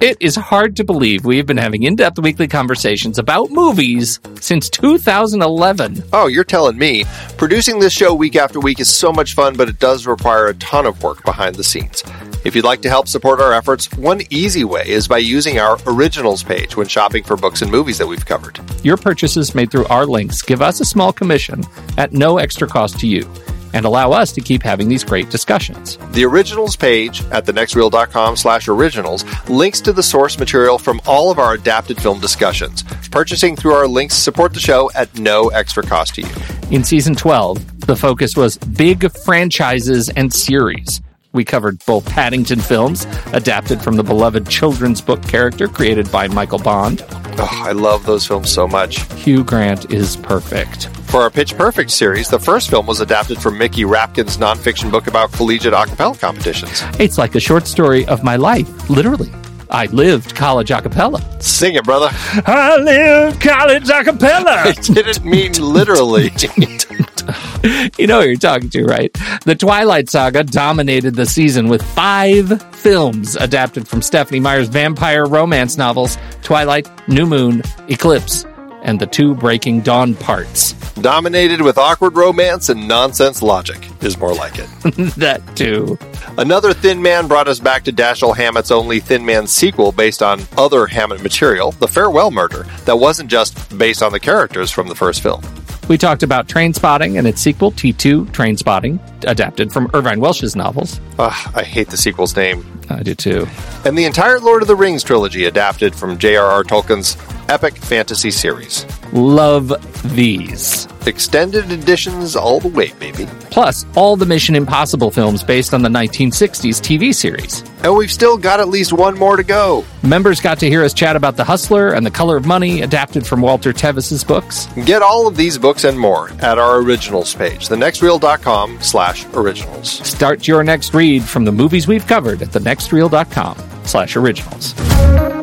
It is hard to believe we've been having in depth weekly conversations about movies since 2011. Oh, you're telling me. Producing this show week after week is so much fun, but it does require a ton of work behind the scenes. If you'd like to help support our efforts, one easy way is by using our originals page when shopping for books and movies that we've covered. Your purchases made through our links give us a small commission at no extra cost to you and allow us to keep having these great discussions. The originals page at thenextreel.com slash originals links to the source material from all of our adapted film discussions. Purchasing through our links support the show at no extra cost to you. In season 12, the focus was big franchises and series. We covered both Paddington films, adapted from the beloved children's book character created by Michael Bond. Oh, I love those films so much. Hugh Grant is perfect. For our Pitch Perfect series, the first film was adapted from Mickey Rapkin's nonfiction book about collegiate a cappella competitions. It's like a short story of my life, literally. I lived college a cappella. Sing it, brother. I lived college a cappella. I didn't mean literally. you know who you're talking to, right? The Twilight Saga dominated the season with five films adapted from Stephenie Meyer's vampire romance novels Twilight, New Moon, Eclipse, and the two Breaking Dawn parts. Dominated with awkward romance and nonsense logic, is more like it. that too. Another Thin Man brought us back to Dashiell Hammett's only Thin Man sequel based on other Hammett material, The Farewell Murder, that wasn't just based on the characters from the first film. We talked about Trainspotting and its sequel, T2 Trainspotting, adapted from Irvine Welsh's novels. Ugh, I hate the sequel's name. I do too. And the entire Lord of the Rings trilogy adapted from J.R.R. Tolkien's epic fantasy series. Love these. Extended editions all the way, baby. Plus, all the Mission Impossible films based on the 1960s TV series. And we've still got at least one more to go. Members got to hear us chat about The Hustler and The Color of Money, adapted from Walter Tevis's books. Get all of these books and more at our originals page, thenextreel.com slash originals. Start your next read from the movies we've covered at thenextreel.com slash originals.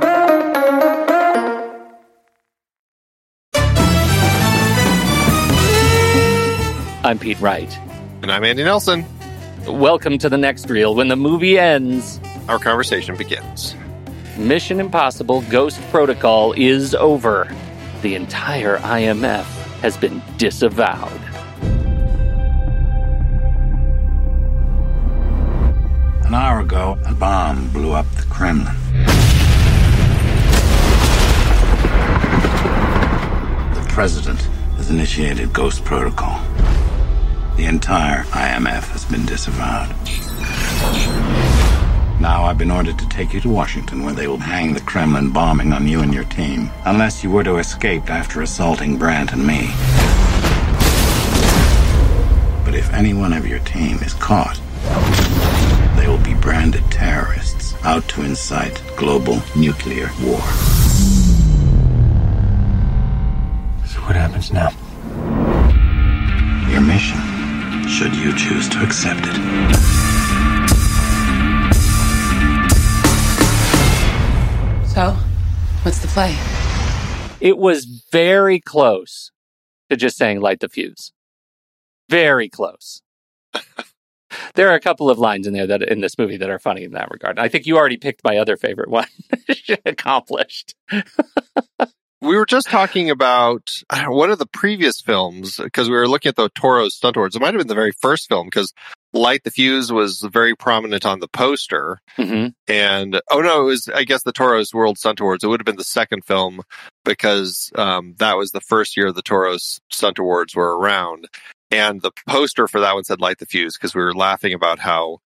I'm Pete Wright. And I'm Andy Nelson. Welcome to the next reel. When the movie ends, our conversation begins. Mission Impossible Ghost Protocol is over. The entire IMF has been disavowed. An hour ago, a bomb blew up the Kremlin. The president has initiated Ghost Protocol. The entire IMF has been disavowed. Now I've been ordered to take you to Washington where they will hang the Kremlin bombing on you and your team, unless you were to escape after assaulting Brandt and me. But if any one of your team is caught, they will be branded terrorists out to incite global nuclear war. So What happens now? Your mission, should you choose to accept it. So, what's the play? It was very close to just saying light the fuse. Very close. there are a couple of lines in there that in this movie that are funny in that regard. I think you already picked my other favorite one. Accomplished. we were just talking about one of the previous films because we were looking at the Taurus Stunt Awards. It might have been the very first film because Light the Fuse was very prominent on the poster. Mm-hmm. And oh no, it was I guess the Taurus World Stunt Awards. It would have been the second film because um, that was the first year the Taurus Stunt Awards were around. And the poster for that one said Light the Fuse because we were laughing about how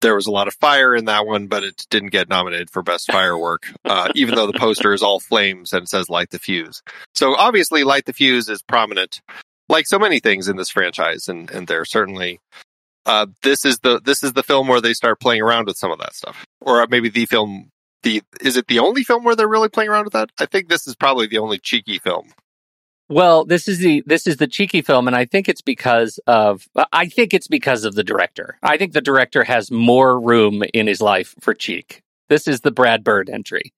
there was a lot of fire in that one, but it didn't get nominated for best firework, uh, even though the poster is all flames and says light the fuse. So obviously light the fuse is prominent, like so many things in this franchise. And, and they're certainly, uh, this is the, this is the film where they start playing around with some of that stuff. Or maybe the film, the, is it the only film where they're really playing around with that? I think this is probably the only cheeky film. Well, this is the this is the cheeky film, and I think it's because of I think it's because of the director. I think the director has more room in his life for cheek. This is the Brad Bird entry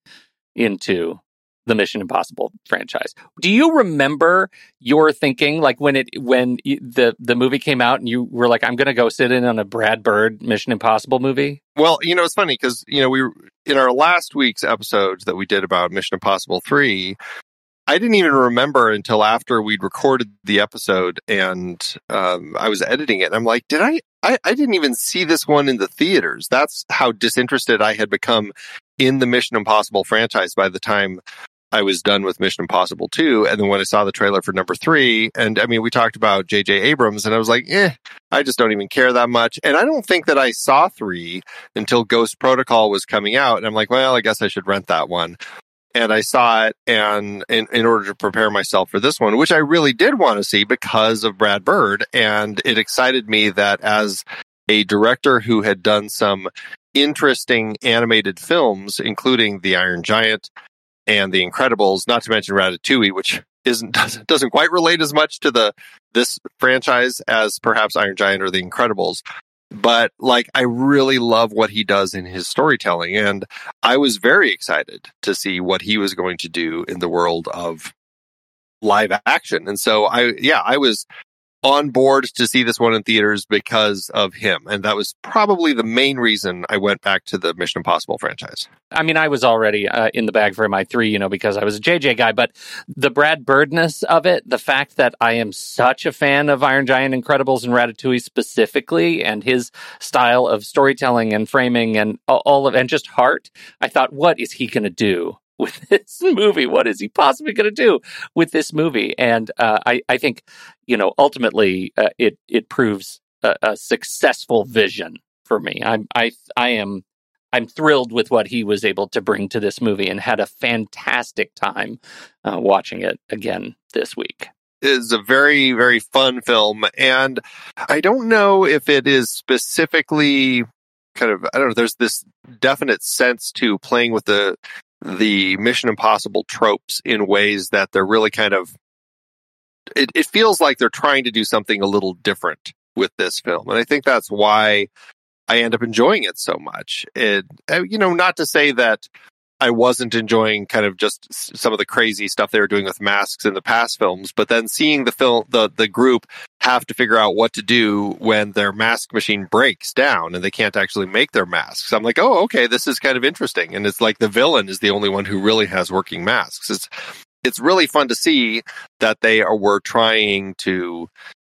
into the Mission Impossible franchise. Do you remember your thinking like when it when the the movie came out and you were like I'm going to go sit in on a Brad Bird Mission Impossible movie? Well, you know it's funny cuz you know we in our last week's episodes that we did about Mission Impossible 3, I didn't even remember until after we'd recorded the episode and um, I was editing it. And I'm like, did I, I? I didn't even see this one in the theaters. That's how disinterested I had become in the Mission Impossible franchise by the time I was done with Mission Impossible 2. And then when I saw the trailer for number three, and I mean, we talked about J.J. Abrams, and I was like, eh, I just don't even care that much. And I don't think that I saw three until Ghost Protocol was coming out. And I'm like, well, I guess I should rent that one and I saw it and in, in order to prepare myself for this one, which I really did want to see because of Brad Bird. And it excited me that as a director who had done some interesting animated films, including The Iron Giant and The Incredibles, not to mention Ratatouille, which isn't doesn't, quite relate as much to the this franchise as perhaps Iron Giant or The Incredibles but like I really love what he does in his storytelling and I was very excited to see what he was going to do in the world of live action. And so I yeah, I was on board to see this one in theaters because of him. And that was probably the main reason I went back to the Mission Impossible franchise. I mean, I was already uh, in the bag for my three, you know, because I was a JJ guy, but the Brad Birdness of it, the fact that I am such a fan of Iron Giant, Incredibles, and Ratatouille specifically, and his style of storytelling and framing and all of, and just heart, I thought, what is he going to do with this movie? What is he possibly going to do with this movie? And uh, I, I think, you know, ultimately, uh, it it proves a, a, successful vision for me. I'm I I am I'm thrilled with what he was able to bring to this movie, and had a fantastic time uh, watching it again this week. Is a very very fun film, and I don't know if it is specifically kind of I don't know. There's this definite sense to playing with the the Mission Impossible tropes in ways that they're really kind of it, it feels like they're trying to do something a little different with this film. And I think that's why I end up enjoying it so much. It, uh, you know, not to say that I wasn't enjoying kind of just some of the crazy stuff they were doing with masks in the past films, but then seeing the film, the, the group have to figure out what to do when their mask machine breaks down and they can't actually make their masks. I'm like, oh, okay, this is kind of interesting. And it's like the villain is the only one who really has working masks. It's, it's really fun to see that they are, were trying to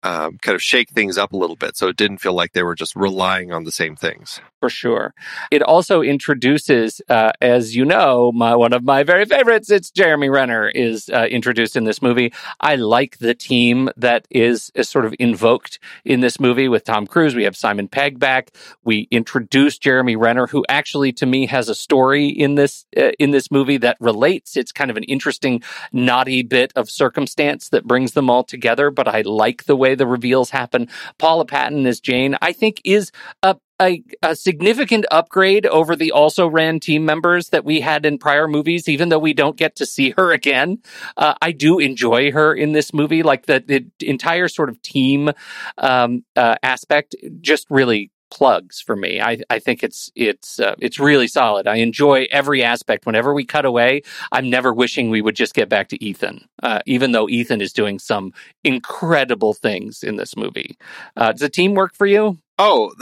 um, kind of shake things up a little bit. So it didn't feel like they were just relying on the same things. For sure. It also introduces, uh, as you know, my, one of my very favorites, it's Jeremy Renner is uh, introduced in this movie. I like the team that is, is sort of invoked in this movie with Tom Cruise. We have Simon Pegg back. We introduce Jeremy Renner, who actually to me has a story in this, uh, in this movie that relates. It's kind of an interesting, naughty bit of circumstance that brings them all together, but I like the way way the reveals happen. Paula Patton as Jane, I think, is a a, a significant upgrade over the also ran team members that we had in prior movies, even though we don't get to see her again. Uh, I do enjoy her in this movie. Like the, the entire sort of team um, uh, aspect just really plugs for me. I, I think it's it's uh, it's really solid. I enjoy every aspect. Whenever we cut away, I'm never wishing we would just get back to Ethan, uh, even though Ethan is doing some incredible things in this movie. Uh, does the team work for you? Oh,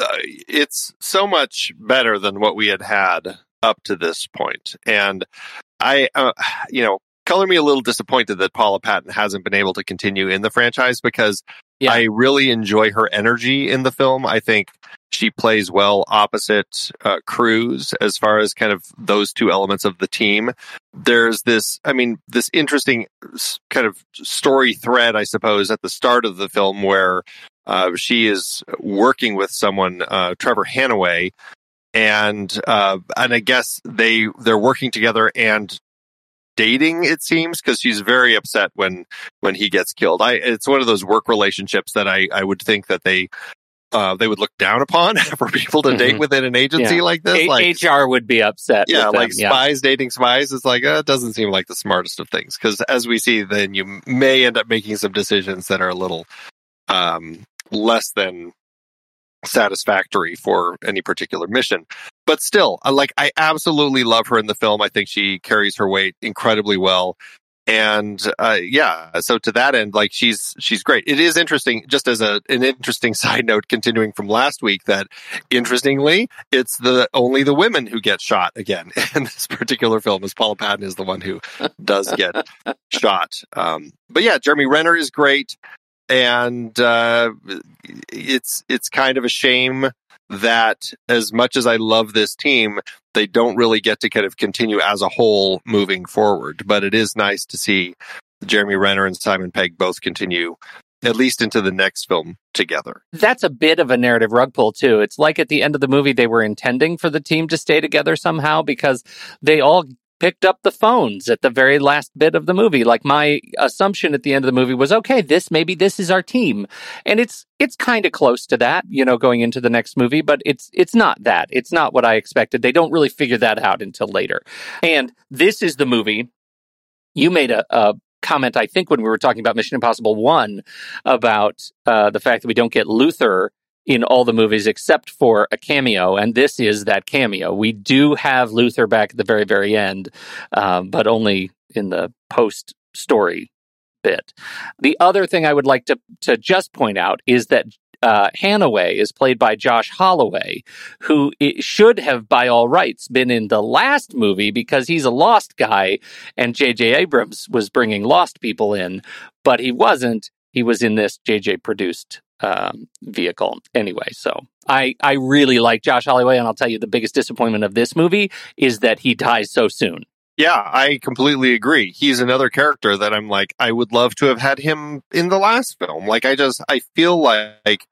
it's so much better than what we had had up to this point. point, and I, uh, you know, color me a little disappointed that Paula Patton hasn't been able to continue in the franchise because yeah. I really enjoy her energy in the film. I think she plays well opposite uh, Cruise as far as kind of those two elements of the team. There's this, I mean, this interesting kind of story thread, I suppose, at the start of the film where uh, she is working with someone, uh, Trevor Hanaway, and uh, and I guess they they're working together and dating it seems because she's very upset when when he gets killed i it's one of those work relationships that i i would think that they uh, they would look down upon for people to date mm-hmm. within an agency yeah. like this. A- like HR would be upset. Yeah, like them, spies yeah. dating spies. It's like uh, it doesn't seem like the smartest of things because, as we see, then you may end up making some decisions that are a little um, less than satisfactory for any particular mission. But still, like I absolutely love her in the film. I think she carries her weight incredibly well and uh, yeah so to that end like she's she's great. It is interesting just as a an interesting side note continuing from last week that interestingly it's the only the women who get shot again in this particular film as paula patton is the one who does get shot. Um, but yeah jeremy renner is great. And uh, it's it's kind of a shame that as much as I love this team, they don't really get to kind of continue as a whole moving forward. But it is nice to see Jeremy Renner and Simon Pegg both continue at least into the next film together. That's a bit of a narrative rug pull too. It's like at the end of the movie they were intending for the team to stay together somehow because they all picked up the phones at the very last bit of the movie. Like my assumption at the end of the movie was, okay, this maybe this is our team. And it's it's kind of close to that, you know, going into the next movie, but it's it's not that. It's not what I expected. They don't really figure that out until later. And this is the movie you made a, a comment, I think, when we were talking about Mission Impossible 1 about uh, the fact that we don't get Luther in all the movies except for a cameo, and this is that cameo. We do have Luther back at the very, very end, um, but only in the post story bit. The other thing I would like to to just point out is that uh, Hanaway is played by Josh Holloway, who should have, by all rights, been in the last movie because he's a Lost guy, and J.J. Abrams was bringing Lost people in, but he wasn't. He was in this J.J. produced um, vehicle. Anyway, so I I really like Josh Holloway, and I'll tell you the biggest disappointment of this movie is that he dies so soon. Yeah, I completely agree. He's another character that I'm like, I would love to have had him in the last film. Like, I just, I feel like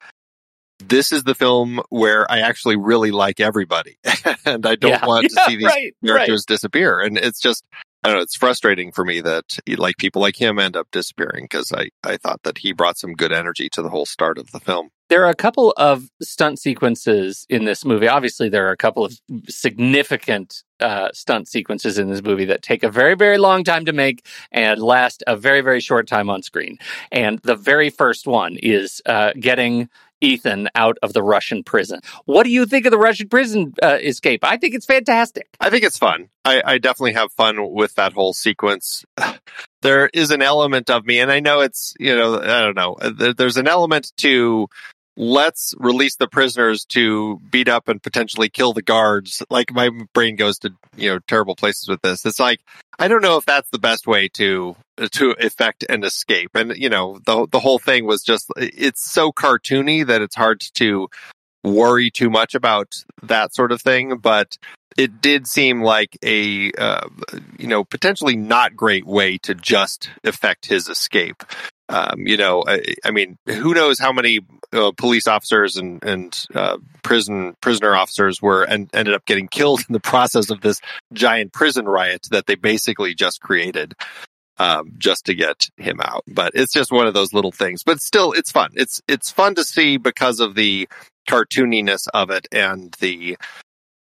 this is the film where I actually really like everybody, and I don't yeah. want to see these right, characters right. disappear. And it's just, I don't know. It's frustrating for me that like people like him end up disappearing because I, I thought that he brought some good energy to the whole start of the film. There are a couple of stunt sequences in this movie. Obviously, there are a couple of significant uh, stunt sequences in this movie that take a very, very long time to make and last a very, very short time on screen. And the very first one is uh, getting Ethan out of the Russian prison. What do you think of the Russian prison uh, escape? I think it's fantastic. I think it's fun. I, I definitely have fun with that whole sequence. there is an element of me, and I know it's, you know, I don't know, uh, there's an element to let's release the prisoners to beat up and potentially kill the guards. Like my brain goes to, you know, terrible places with this. It's like, I don't know if that's the best way to, to effect an escape. And, you know, the, the whole thing was just, it's so cartoony that it's hard to worry too much about that sort of thing. But it did seem like a, uh, you know, potentially not great way to just effect his escape. Um, you know, I, I, mean, who knows how many uh, police officers and and uh, prison prisoner officers were and ended up getting killed in the process of this giant prison riot that they basically just created. Um, just to get him out, but it's just one of those little things. But still, it's fun. It's it's fun to see because of the cartooniness of it and the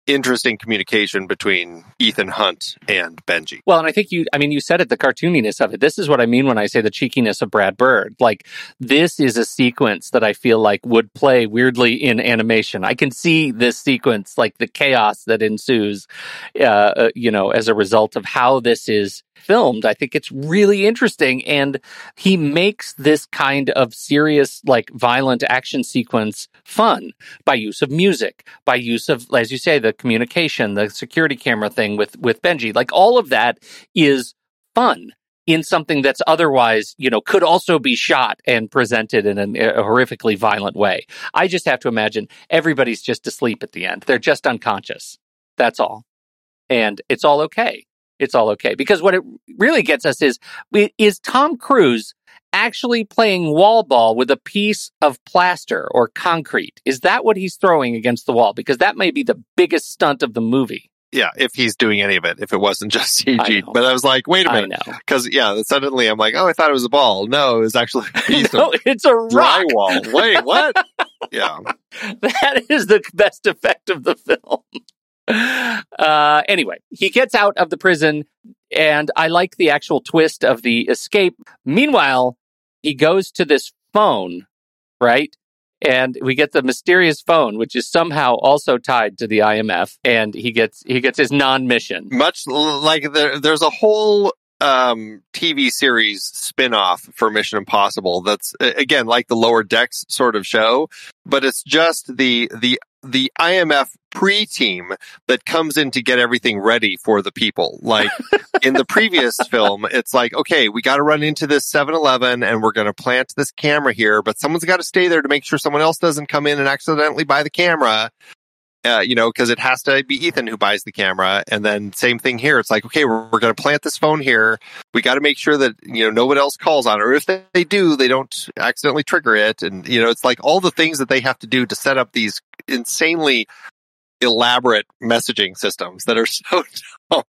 interesting communication between Ethan Hunt and Benji. Well, and I think you, I mean, you said it, the cartooniness of it. This is what I mean when I say the cheekiness of Brad Bird. Like, this is a sequence that I feel like would play weirdly in animation. I can see this sequence, like the chaos that ensues, uh, uh, you know, as a result of how this is filmed. I think it's really interesting. And he makes this kind of serious, like violent action sequence fun by use of music, by use of, as you say, the communication, the security camera thing with, with Benji. Like all of that is fun in something that's otherwise, you know, could also be shot and presented in a, a, uh, horrifically violent way. I just have to imagine everybody's just asleep at the end. They're just unconscious. That's all. And it's all okay it's all okay. Because what it really gets us is is Tom Cruise actually playing wall ball with a piece of plaster or concrete? Is that what he's throwing against the wall? Because that may be the biggest stunt of the movie. Yeah, if he's doing any of it, if it wasn't just CG. But I was like, wait a minute. Because, yeah, suddenly I'm like, oh, I thought it was a ball. No, it was actually a piece no, of it's a drywall. Wait, what? yeah. That is the best effect of the film. Uh, anyway, he gets out of the prison, and I like the actual twist of the escape. Meanwhile, he goes to this phone, right? And we get the mysterious phone, which is somehow also tied to the IMF, and he gets he gets his non-mission. Much like there, there's a whole um, TV series spin-off for Mission Impossible that's again like the lower decks sort of show, but it's just the the the IMF pre-team that comes in to get everything ready for the people. Like in the previous film, it's like, okay, we got to run into this 7-Eleven and we're going to plant this camera here, but someone's got to stay there to make sure someone else doesn't come in and accidentally buy the camera uh, you know, because it has to be Ethan who buys the camera. And then same thing here. It's like, okay, we're, we're going to plant this phone here. We got to make sure that, you know, no one else calls on it. Or if they, they do, they don't accidentally trigger it. And, you know, it's like all the things that they have to do to set up these insanely elaborate messaging systems that are so dumb.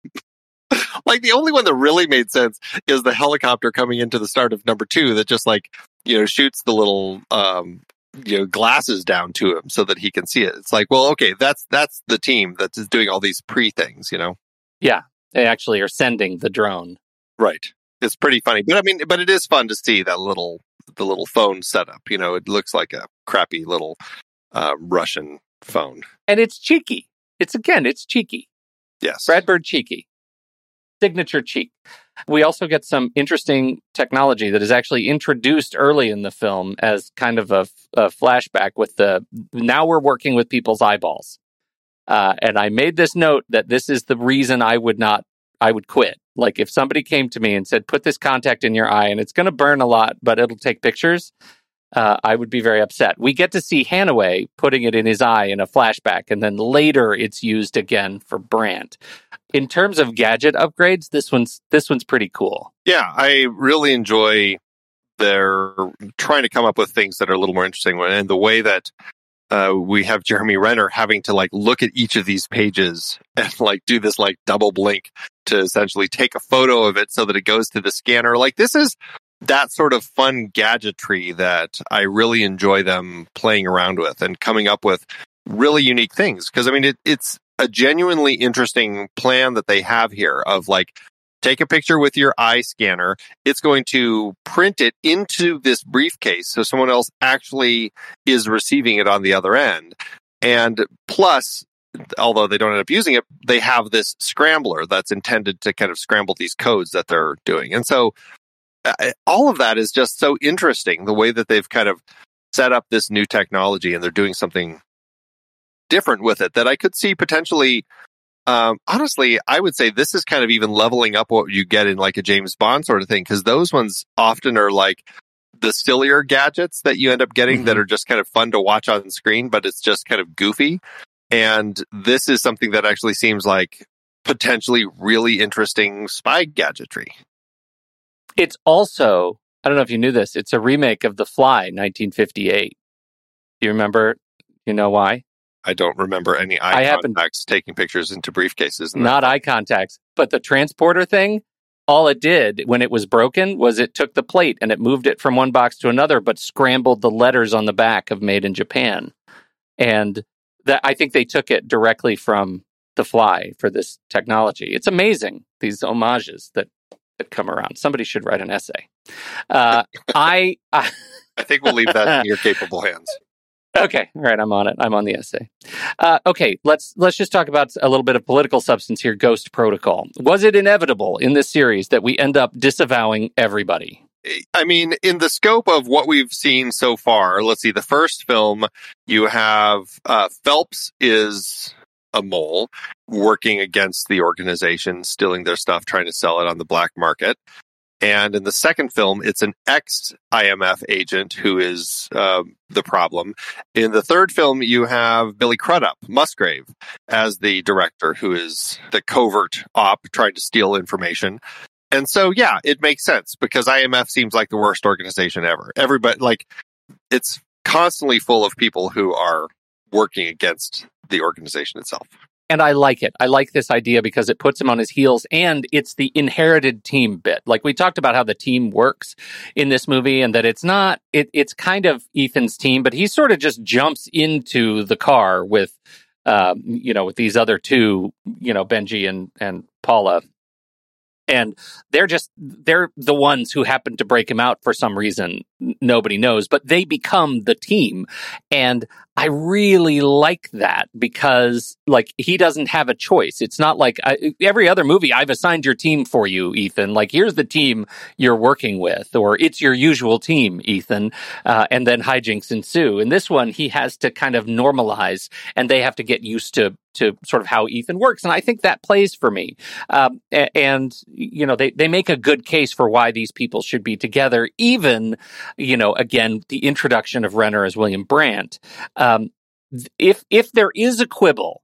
like the only one that really made sense is the helicopter coming into the start of number two that just like, you know, shoots the little um, you know glasses down to him so that he can see it. It's like, well, okay, that's that's the team that's doing all these pre things, you know. Yeah, they actually are sending the drone. Right. It's pretty funny, but I mean, but it is fun to see that little the little phone setup. You know, it looks like a crappy little uh, Russian phone, and it's cheeky. It's again, it's cheeky. Yes, Brad Bird cheeky, signature cheek. We also get some interesting technology that is actually introduced early in the film as kind of a, a flashback with the now we're working with people's eyeballs. Uh, and I made this note that this is the reason I would not, I would quit. Like if somebody came to me and said, put this contact in your eye and it's going to burn a lot, but it'll take pictures, uh, I would be very upset. We get to see Hanaway putting it in his eye in a flashback, and then later it's used again for Brandt in terms of gadget upgrades, this one's this one's pretty cool. Yeah, I really enjoy their trying to come up with things that are a little more interesting, and the way that uh, we have Jeremy Renner having to like look at each of these pages and like do this like double blink to essentially take a photo of it so that it goes to the scanner. Like this is that sort of fun gadgetry that I really enjoy them playing around with and coming up with really unique things. Cause I mean, it, it's a genuinely interesting plan that they have here of like take a picture with your eye scanner. It's going to print it into this briefcase so someone else actually is receiving it on the other end. And plus, although they don't end up using it, they have this scrambler that's intended to kind of scramble these codes that they're doing. And so all of that is just so interesting the way that they've kind of set up this new technology and they're doing something different with it that I could see potentially. Um, honestly, I would say this is kind of even leveling up what you get in like a James Bond sort of thing because those ones often are like the sillier gadgets that you end up getting mm-hmm. that are just kind of fun to watch on screen, but it's just kind of goofy. And this is something that actually seems like potentially really interesting spy gadgetry. It's also, I don't know if you knew this, it's a remake of The Fly, 1958. Do you remember? You know why? I don't remember any eye I contacts happen, taking pictures into briefcases. Not eye contacts, but the transporter thing. All it did when it was broken was it took the plate and it moved it from one box to another, but scrambled the letters on the back of "Made in Japan." and that I think they took it directly from The Fly for this technology. It's amazing these homages that that come around. Somebody should write an essay. Uh, I, I I think we'll leave that in your capable hands. Okay, all right, I'm on it. I'm on the essay. Uh, okay, let's let's just talk about a little bit of political substance here. Ghost Protocol. Was it inevitable in this series that we end up disavowing everybody? I mean, in the scope of what we've seen so far, let's see. The first film, you have uh, Phelps is a mole working against the organization, stealing their stuff, trying to sell it on the black market. And in the second film, it's an ex IMF agent who is uh, the problem. In the third film, you have Billy Crudup, Musgrave, as the director, who is the covert op trying to steal information. And so, yeah, it makes sense because IMF seems like the worst organization ever. Everybody, like, it's constantly full of people who are working against the organization itself. And I like it. I like this idea because it puts him on his heels and it's the inherited team bit. Like we talked about how the team works in this movie and that it's not, it, it's kind of Ethan's team, but he sort of just jumps into the car with, um, you know, with these other two, you know, Benji and, and Paula and they're just they're the ones who happen to break him out for some reason. Nobody knows but they become the team. And i really like that because like he doesn't have a choice. It's not like I, every other movie i've assigned your team for you ethan. Like here's the team you're working with or it's your usual team ethan. Uh, and then hijinks ensue. In this one he has to kind of normalize and they have to get used to to sort of how Ethan works. And I think that plays for me. Um, and, you know, they, they make a good case for why these people should be together, even, you know, again, the introduction of Renner as William Brandt. Um, if, if there is a quibble,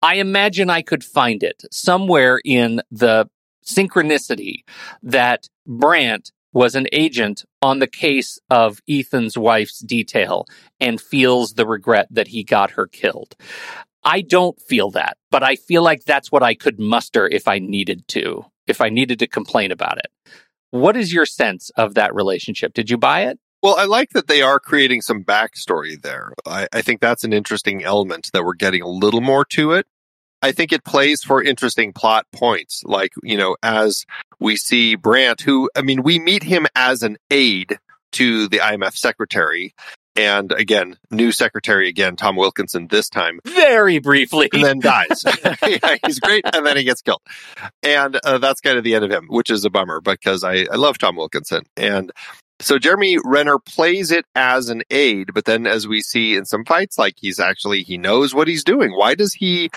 I imagine I could find it somewhere in the synchronicity that Brandt was an agent on the case of Ethan's wife's detail and feels the regret that he got her killed. I don't feel that, but I feel like that's what I could muster if I needed to, if I needed to complain about it. What is your sense of that relationship? Did you buy it? Well, I like that they are creating some backstory there. I, I, think that's an interesting element that we're getting a little more to it. I think it plays for interesting plot points. Like, you know, as we see Brandt, who, I mean, we meet him as an aide to the IMF secretary and again, new secretary again, Tom Wilkinson this time. Very briefly. And then dies. yeah, he's great. And then he gets killed. And uh, that's kind of the end of him, which is a bummer because I, I love Tom Wilkinson. And so Jeremy Renner plays it as an aide, but then as we see in some fights, like he's actually, he knows what he's doing. Why does he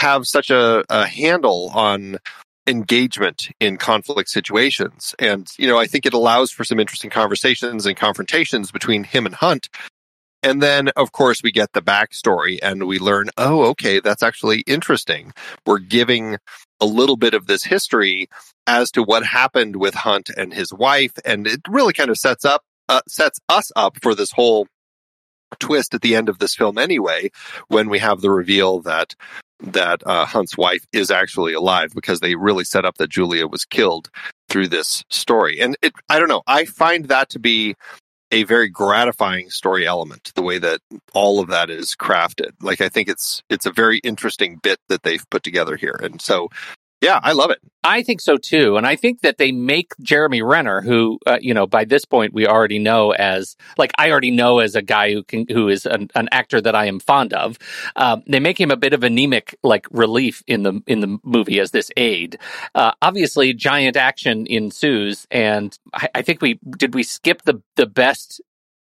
have such a, a handle on engagement in conflict situations. And, you know, I think it allows for some interesting conversations and confrontations between him and Hunt. And then, of course, we get the backstory and we learn, oh, okay, that's actually interesting. We're giving a little bit of this history as to what happened with Hunt and his wife. And it really kind of sets up, uh, sets us up for this whole twist at the end of this film anyway, when we have the reveal that that uh, Hunt's wife is actually alive because they really set up that Julia was killed through this story. And it, I don't know, I find that to be a very gratifying story element, the way that all of that is crafted. Like I think it's it's a very interesting bit that they've put together here. And so yeah, I love it. I think so too, and I think that they make Jeremy Renner, who uh, you know by this point we already know as like I already know as a guy who can who is an, an actor that I am fond of. Um, they make him a bit of anemic like relief in the in the movie as this aide. Uh, obviously, giant action ensues, and I, I think we did we skip the the best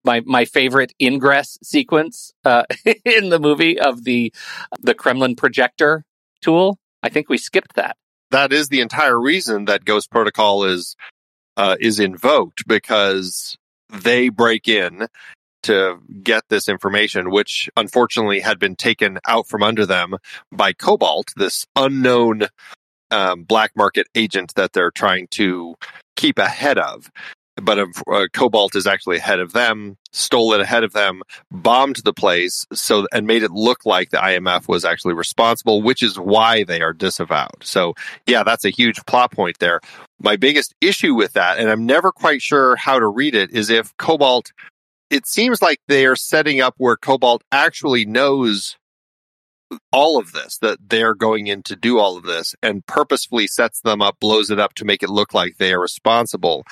my my favorite ingress sequence uh, in the movie of the the Kremlin projector tool. I think we skipped that. That is the entire reason that Ghost Protocol is uh, is invoked because they break in to get this information, which unfortunately had been taken out from under them by Cobalt, this unknown um, black market agent that they're trying to keep ahead of but Cobalt is actually ahead of them, stole it ahead of them, bombed the place, so and made it look like the IMF was actually responsible, which is why they are disavowed. So, yeah, that's a huge plot point there. My biggest issue with that, and I'm never quite sure how to read it, is if Cobalt it seems like they are setting up where Cobalt actually knows all of this, that they're going in to do all of this and purposefully sets them up, blows it up to make it look like they are responsible.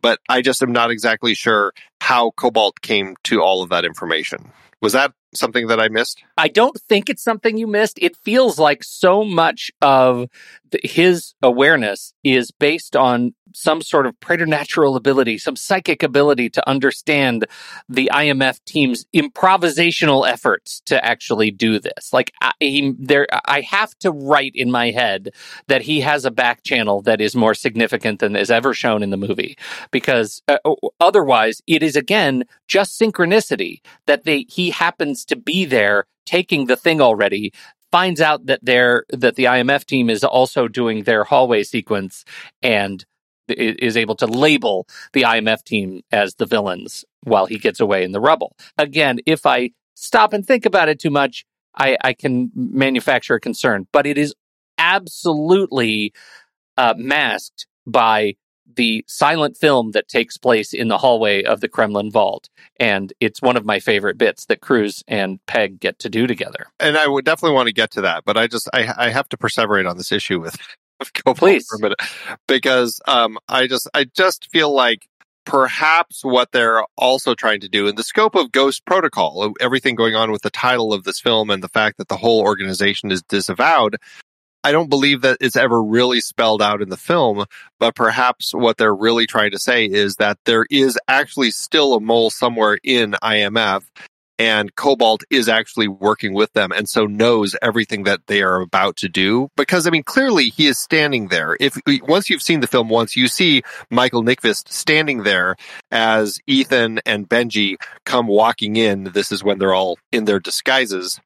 But I just am not exactly sure how Cobalt came to all of that information. Was that something that I missed? I don't think it's something you missed. It feels like so much of the, his awareness is based on some sort of preternatural ability, some psychic ability to understand the IMF team's improvisational efforts to actually do this. Like I, he, there, I have to write in my head that he has a back channel that is more significant than is ever shown in the movie, because uh, otherwise it is again just synchronicity that they he happens to be there taking the thing already finds out that they're that the IMF team is also doing their hallway sequence and is able to label the IMF team as the villains while he gets away in the rubble. Again, if I stop and think about it too much, I, I can manufacture a concern, but it is absolutely uh, masked by the silent film that takes place in the hallway of the Kremlin vault. And it's one of my favorite bits that Cruise and Pegg get to do together. And I would definitely want to get to that, but I just, I, I have to perseverate on this issue with go please for a minute because um, I just I just feel like perhaps what they're also trying to do in the scope of Ghost Protocol, everything going on with the title of this film and the fact that the whole organization is disavowed. I don't believe that it's ever really spelled out in the film, but perhaps what they're really trying to say is that there is actually still a mole somewhere in IMF and Cobalt is actually working with them and so knows everything that they are about to do. Because, I mean, clearly he is standing there. If once you've seen the film once, you see Michael Nyqvist standing there as Ethan and Benji come walking in. This is when they're all in their disguises.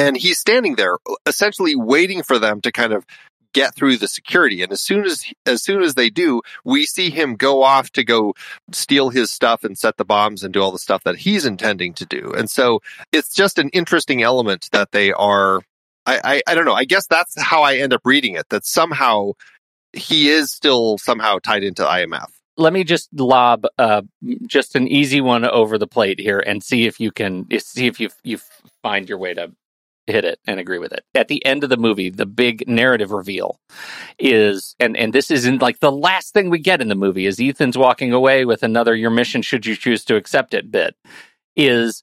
And he's standing there essentially waiting for them to kind of get through the security. And as soon as as soon as they do, we see him go off to go steal his stuff and set the bombs and do all the stuff that he's intending to do. And so it's just an interesting element that they are. I, I, I don't know. I guess that's how I end up reading it. That somehow he is still somehow tied into IMF. Let me just lob uh, just an easy one over the plate here and see if you can see if you you find your way to hit it and agree with it. At the end of the movie, the big narrative reveal is, and, and this isn't like the last thing we get in the movie is Ethan's walking away with another your mission should you choose to accept it bit is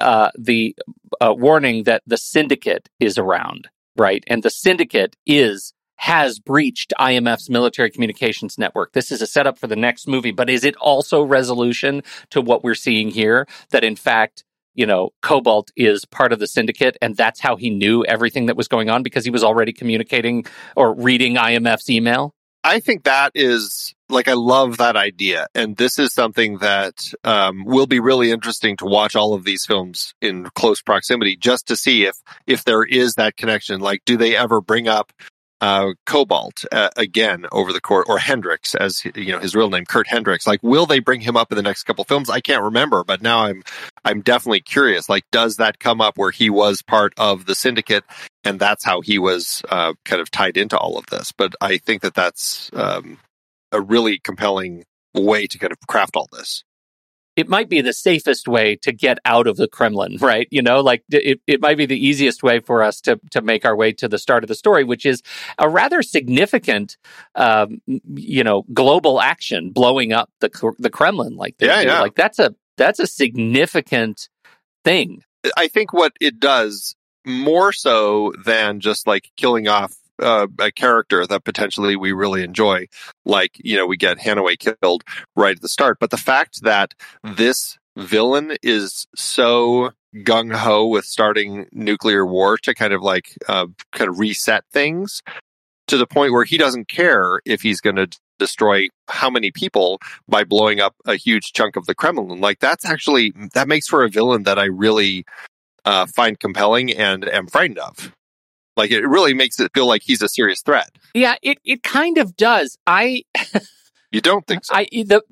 uh, the uh, warning that the syndicate is around, right? And the syndicate is has breached IMF's military communications network. This is a setup for the next movie, but is it also resolution to what we're seeing here? That in fact, you know, Cobalt is part of the syndicate, and that's how he knew everything that was going on because he was already communicating or reading IMF's email. I think that is like I love that idea, and this is something that um, will be really interesting to watch all of these films in close proximity, just to see if if there is that connection. Like, do they ever bring up uh, Cobalt uh, again over the court, or Hendricks, as you know his real name, Kurt Hendricks. Like, will they bring him up in the next couple films? I can't remember, but now I'm I'm definitely curious. Like, does that come up where he was part of the syndicate, and that's how he was uh, kind of tied into all of this? But I think that that's um, a really compelling way to kind of craft all this it might be the safest way to get out of the Kremlin, right? You know, like it, it might be the easiest way for us to to make our way to the start of the story, which is a rather significant, um, you know, global action blowing up the the Kremlin. Like, yeah, yeah, like that's a that's a significant thing. I think what it does more so than just like killing off uh, a character that potentially we really enjoy. Like, you know, we get Hanaway killed right at the start. But the fact that this villain is so gung ho with starting nuclear war to kind of like uh, kind of reset things to the point where he doesn't care if he's going to destroy how many people by blowing up a huge chunk of the Kremlin. Like that's actually that makes for a villain that I really uh, find compelling and am frightened of. Like it really makes it feel like he's a serious threat. Yeah, it, it kind of does. I You don't think so? I the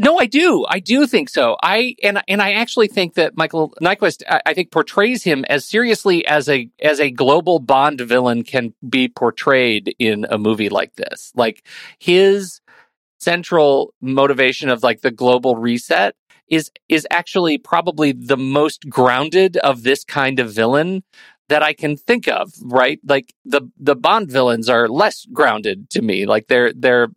no, I do. I do think so. I and and I actually think that Michael Nyqvist, I, I, think, portrays him as seriously as a as a global Bond villain can be portrayed in a movie like this. Like his central motivation of like the global reset is is actually probably the most grounded of this kind of villain that I can think of, right? Like the the Bond villains are less grounded to me. Like they're they're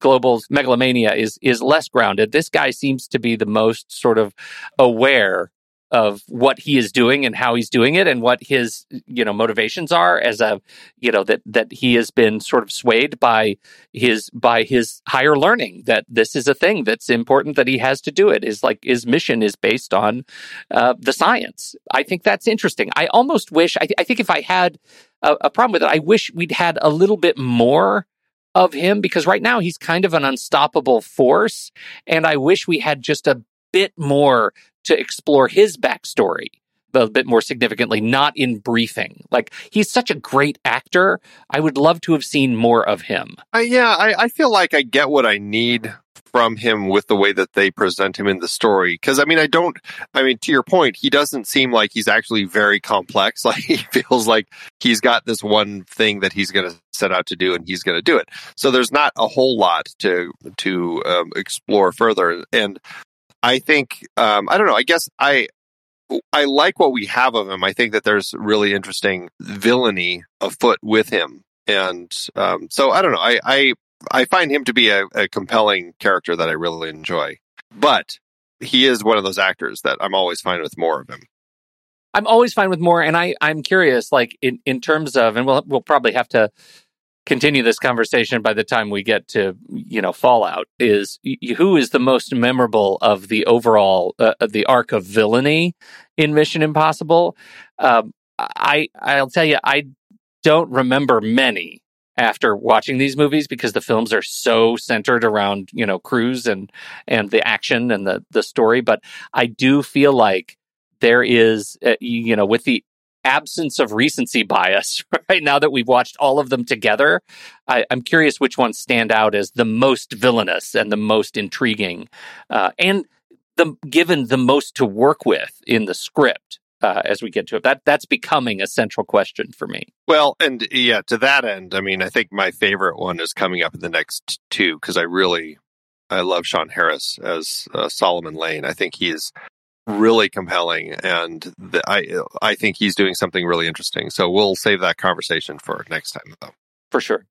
global megalomania is is less grounded. This guy seems to be the most sort of aware of what he is doing and how he's doing it and what his you know motivations are as a you know that that he has been sort of swayed by his by his higher learning that this is a thing that's important that he has to do it is like his mission is based on uh, the science. I think that's interesting. I almost wish i, I think if i had a, a problem with it i wish we'd had a little bit more of him because right now he's kind of an unstoppable force and i wish we had just a bit more to explore his backstory a bit more significantly, not in briefing. Like he's such a great actor. I would love to have seen more of him. Uh, yeah, I, I feel like I get what I need from him with the way that they present him in the story. Because I mean, I don't. I mean, to your point, he doesn't seem like he's actually very complex. Like he feels like he's got this one thing that he's going to set out to do, and he's going to do it. So there's not a whole lot to to um, explore further. And I think um, I don't know. I guess I I like what we have of him. I think that there's really interesting villainy afoot with him, and um, so I don't know. I I, I find him to be a, a compelling character that I really enjoy, but he is one of those actors that I'm always fine with more of him. I'm always fine with more, and I I'm curious, like in in terms of, and we'll we'll probably have to continue this conversation by the time we get to you know Fallout is who is the most memorable of the overall uh, the arc of villainy in Mission Impossible. Um, I I'll tell you I don't remember many after watching these movies because the films are so centered around you know Cruise and and the action and the the story. But I do feel like there is uh, you know with the absence of recency bias, right? Now that we've watched all of them together, I, am curious which ones stand out as the most villainous and the most intriguing, uh, and the given the most to work with in the script. Uh, as we get to it, that that's becoming a central question for me. Well, and yeah, to that end, I mean, I think my favorite one is coming up in the next two because I really I love Sean Harris as uh, Solomon Lane. I think he's really compelling, and the, I I think he's doing something really interesting. So we'll save that conversation for next time, though. For sure.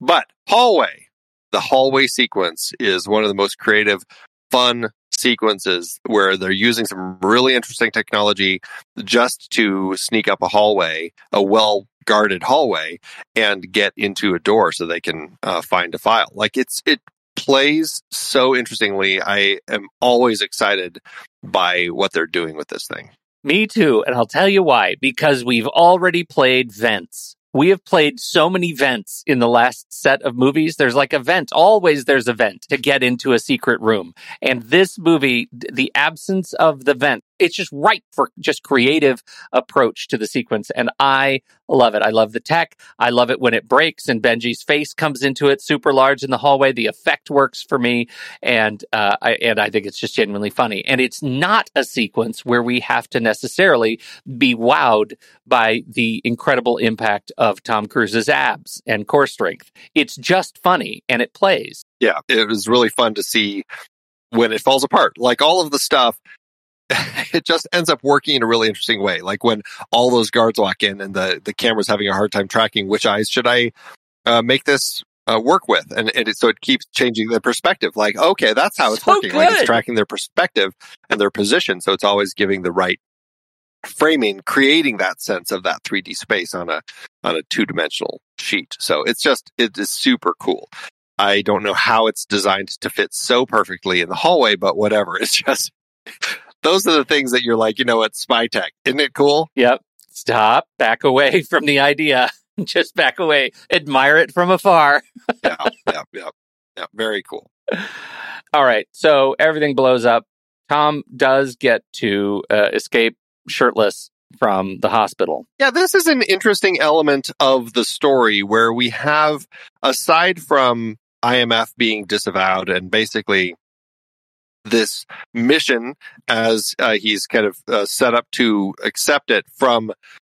But hallway, the hallway sequence is one of the most creative, fun sequences where they're using some really interesting technology just to sneak up a hallway, a well guarded hallway, and get into a door so they can uh, find a file. Like it's it plays so interestingly. I am always excited by what they're doing with this thing. Me too. And I'll tell you why. Because we've already played Vents. We have played so many vents in the last set of movies. There's like a vent. Always there's a vent to get into a secret room. And this movie, the absence of the vent, it's just right for just creative approach to the sequence. And I love it. I love the tech. I love it when it breaks and Benji's face comes into it super large in the hallway. The effect works for me, and uh, I, and I think it's just genuinely funny. And it's not a sequence where we have to necessarily be wowed by the incredible impact of Tom Cruise's abs and core strength. It's just funny and it plays. Yeah, it was really fun to see when it falls apart. Like all of the stuff it just ends up working in a really interesting way. Like when all those guards walk in and the, the camera's having a hard time tracking which eyes should I uh, make this uh, work with. And, and it, so it keeps changing the perspective. Like, okay, that's how it's so working. Good. Like it's tracking their perspective and their position. So it's always giving the right framing, creating that sense of that 3D space on a, on a two dimensional sheet. So it's just, it is super cool. I don't know how it's designed to fit so perfectly in the hallway, but whatever. It's just, those are the things that you're like, you know what, spy tech. Isn't it cool? Yep. Stop, back away from the idea. Just back away. Admire it from afar. yeah, yeah, yeah. Yeah, very cool. All right. So everything blows up. Tom does get to uh, escape shirtless from the hospital. Yeah, this is an interesting element of the story where we have, aside from IMF being disavowed and basically this mission as uh, he's kind of uh, set up to accept it from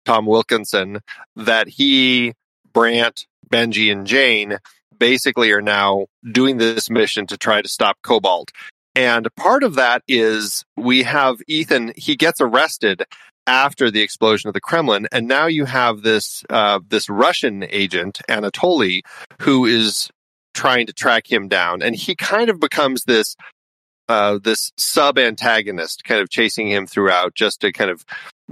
Tom Wilkinson that he, Brandt, Benji, and Jane basically are now doing this mission to try to stop Cobalt. And part of that is we have Ethan, he gets arrested after the explosion of the Kremlin. And now you have this, uh, this Russian agent, Anatoly, who is trying to track him down. And he kind of becomes this, uh, this sub antagonist kind of chasing him throughout just to kind of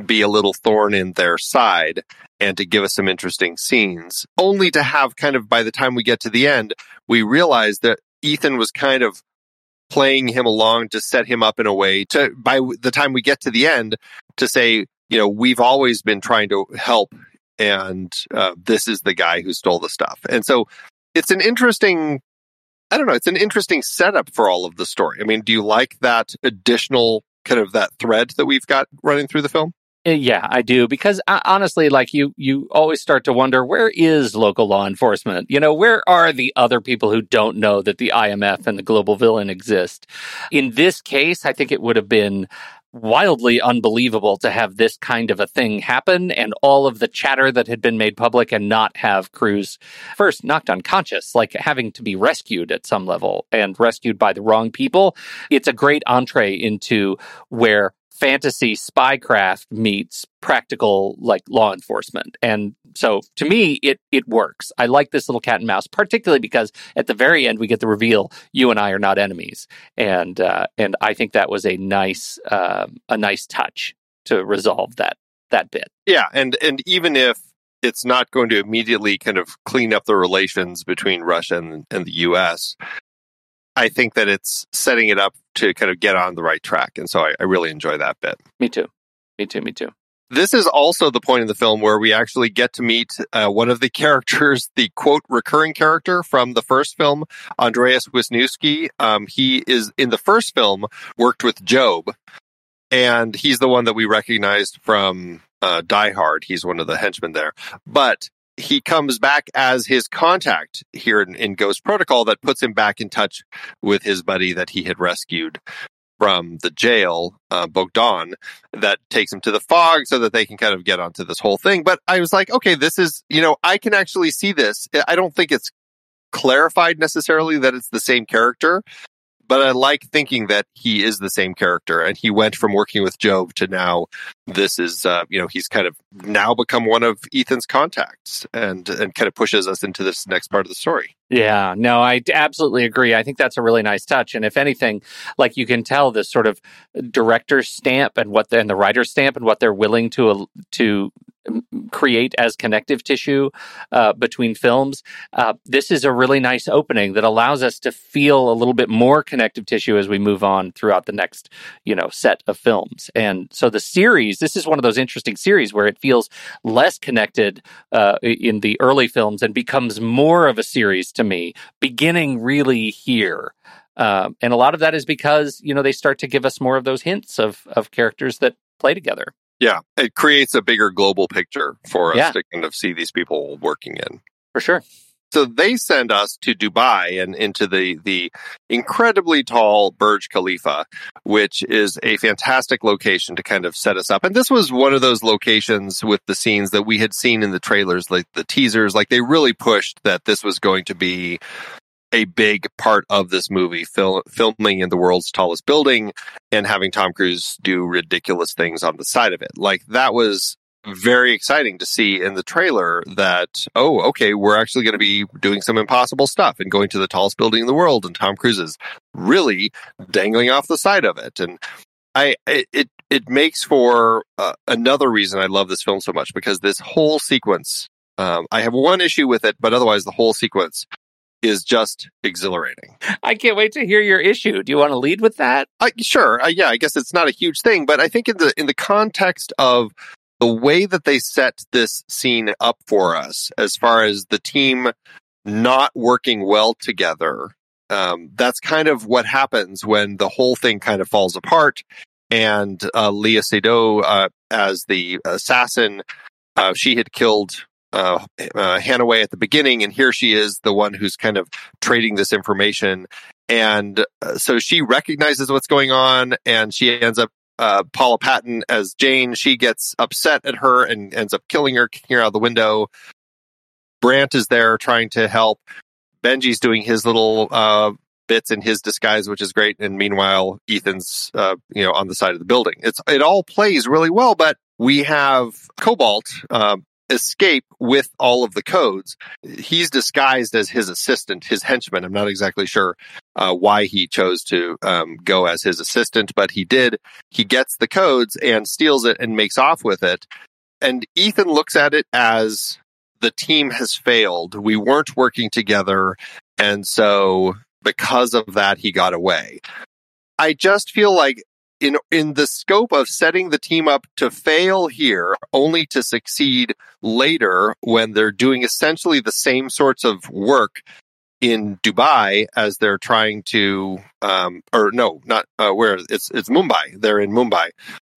be a little thorn in their side and to give us some interesting scenes, only to have kind of by the time we get to the end, we realize that Ethan was kind of playing him along to set him up in a way to, by the time we get to the end, to say, you know, we've always been trying to help and uh, this is the guy who stole the stuff. And so it's an interesting, I don't know, it's an interesting setup for all of the story. I mean, do you like that additional kind of that thread that we've got running through the film? Uh, Yeah, I do because uh, honestly, like you, you always start to wonder where is local law enforcement? You know, where are the other people who don't know that the IMF and the global villain exist? In this case, I think it would have been wildly unbelievable to have this kind of a thing happen and all of the chatter that had been made public and not have Cruise first knocked unconscious, like having to be rescued at some level and rescued by the wrong people. It's a great entree into where fantasy spycraft meets practical like law enforcement. And so to me it it works. I like this little cat and mouse particularly because at the very end we get the reveal you and i are not enemies. And uh, and i think that was a nice uh, a nice touch to resolve that that bit. Yeah, and and even if it's not going to immediately kind of clean up the relations between Russia and, and the U.S., I think that it's setting it up to kind of get on the right track, and so I, I really enjoy that bit. me too me too me too This is also the point in the film where we actually get to meet uh, one of the characters, the quote recurring character from the first film, Andreas Wisniewski. Um, he is in the first film worked with Job, and he's the one that we recognized from uh, Die Hard. He's one of the henchmen there, but he comes back as his contact here in, in Ghost Protocol that puts him back in touch with his buddy that he had rescued from the jail, uh, Bogdan, that takes him to the fog so that they can kind of get onto this whole thing. But I was like, okay, this is, you know, I can actually see this. I don't think it's clarified necessarily that it's the same character, but I like thinking that he is the same character and he went from working with Job to now this is, uh, you know, he's kind of now become one of Ethan's contacts and, and kind of pushes us into this next part of the story. Yeah, no, i absolutely agree. I think that's a really nice touch. And if anything, like you can tell this sort of director's stamp and what the, and the writer's stamp and what they're willing to uh, to um, create as connective tissue uh, between films. Uh, this is a really nice opening that allows us to feel a little bit more connective tissue as we move on throughout the next, you know, set of films. And so the series, this is one of those interesting series where it feels less connected uh, in the early films and becomes more of a series to me, beginning really here. Um, and a lot of that is because you know they start to give us more of those hints of of characters that play together. Yeah, it creates a bigger global picture for us Yeah. to kind of see these people working in. For sure. So they send us to Dubai and into the the incredibly tall Burj Khalifa, which is a fantastic location to kind of set us up. And this was one of those locations with the scenes that we had seen in the trailers, like the teasers, like they really pushed that this was going to be a big part of this movie, fil- filming in the world's tallest building and having Tom Cruise do ridiculous things on the side of it. Like that was very exciting to see in the trailer that, oh, okay, we're actually going to be doing some impossible stuff and going to the tallest building in the world. And Tom Cruise is really dangling off the side of it. And I, it, it, makes for uh, another reason I love this film so much because this whole sequence, um, I have one issue with it, but otherwise the whole sequence is just exhilarating. I can't wait to hear your issue. Do you want to lead with that? Uh, sure, uh, yeah, I guess it's not a huge thing, but I think in the in the context of the way that they set this scene up for us, as far as the team not working well together, um, that's kind of what happens when the whole thing kind of falls apart. And uh, Léa Seydoux, uh, as the assassin, uh, she had killed uh, uh, Hanaway at the beginning, and here she is, the one who's kind of trading this information. And uh, so she recognizes what's going on, and she ends up uh, Paula Patton as Jane. She gets upset at her and ends up killing her, kicking her out the window. Brandt is there trying to help. Benji's doing his little uh, bits in his disguise, which is great. And meanwhile, Ethan's, uh, you know, on the side of the building. It's, it all plays really well, but we have Cobalt, uh, escape with all of the codes. He's disguised as his assistant, his henchman. I'm not exactly sure uh, why he chose to um, go as his assistant, but he did. He gets the codes and steals it and makes off with it. And Ethan looks at it as the team has failed. We weren't working together. And so because of that, he got away. I just feel like in in the scope of setting the team up to fail here only to succeed later when they're doing essentially the same sorts of work in Dubai as they're trying to um, or no not uh, where it's it's Mumbai. They're in Mumbai.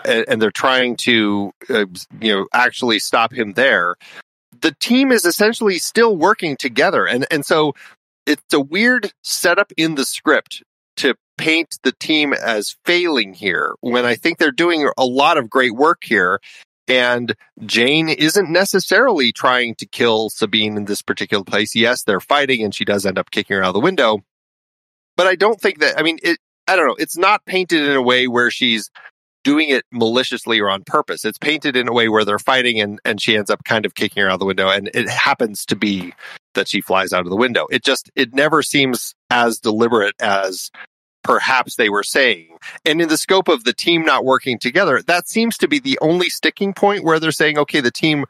And, and they're trying to uh, you know actually stop him there. The team is essentially still working together. And and so it's a weird setup in the script to paint the team as failing here when I think they're doing a lot of great work here. And Jane isn't necessarily trying to kill Sabine in this particular place. Yes, they're fighting and she does end up kicking her out of the window. But I don't think that, I mean, it, I don't know. It's not painted in a way where she's doing it maliciously or on purpose. It's painted in a way where they're fighting and, and she ends up kind of kicking her out of the window. And it happens to be that she flies out of the window. It just, it never seems as deliberate as perhaps they were saying. And in the scope of the team not working together, that seems to be the only sticking point where they're saying, okay, the team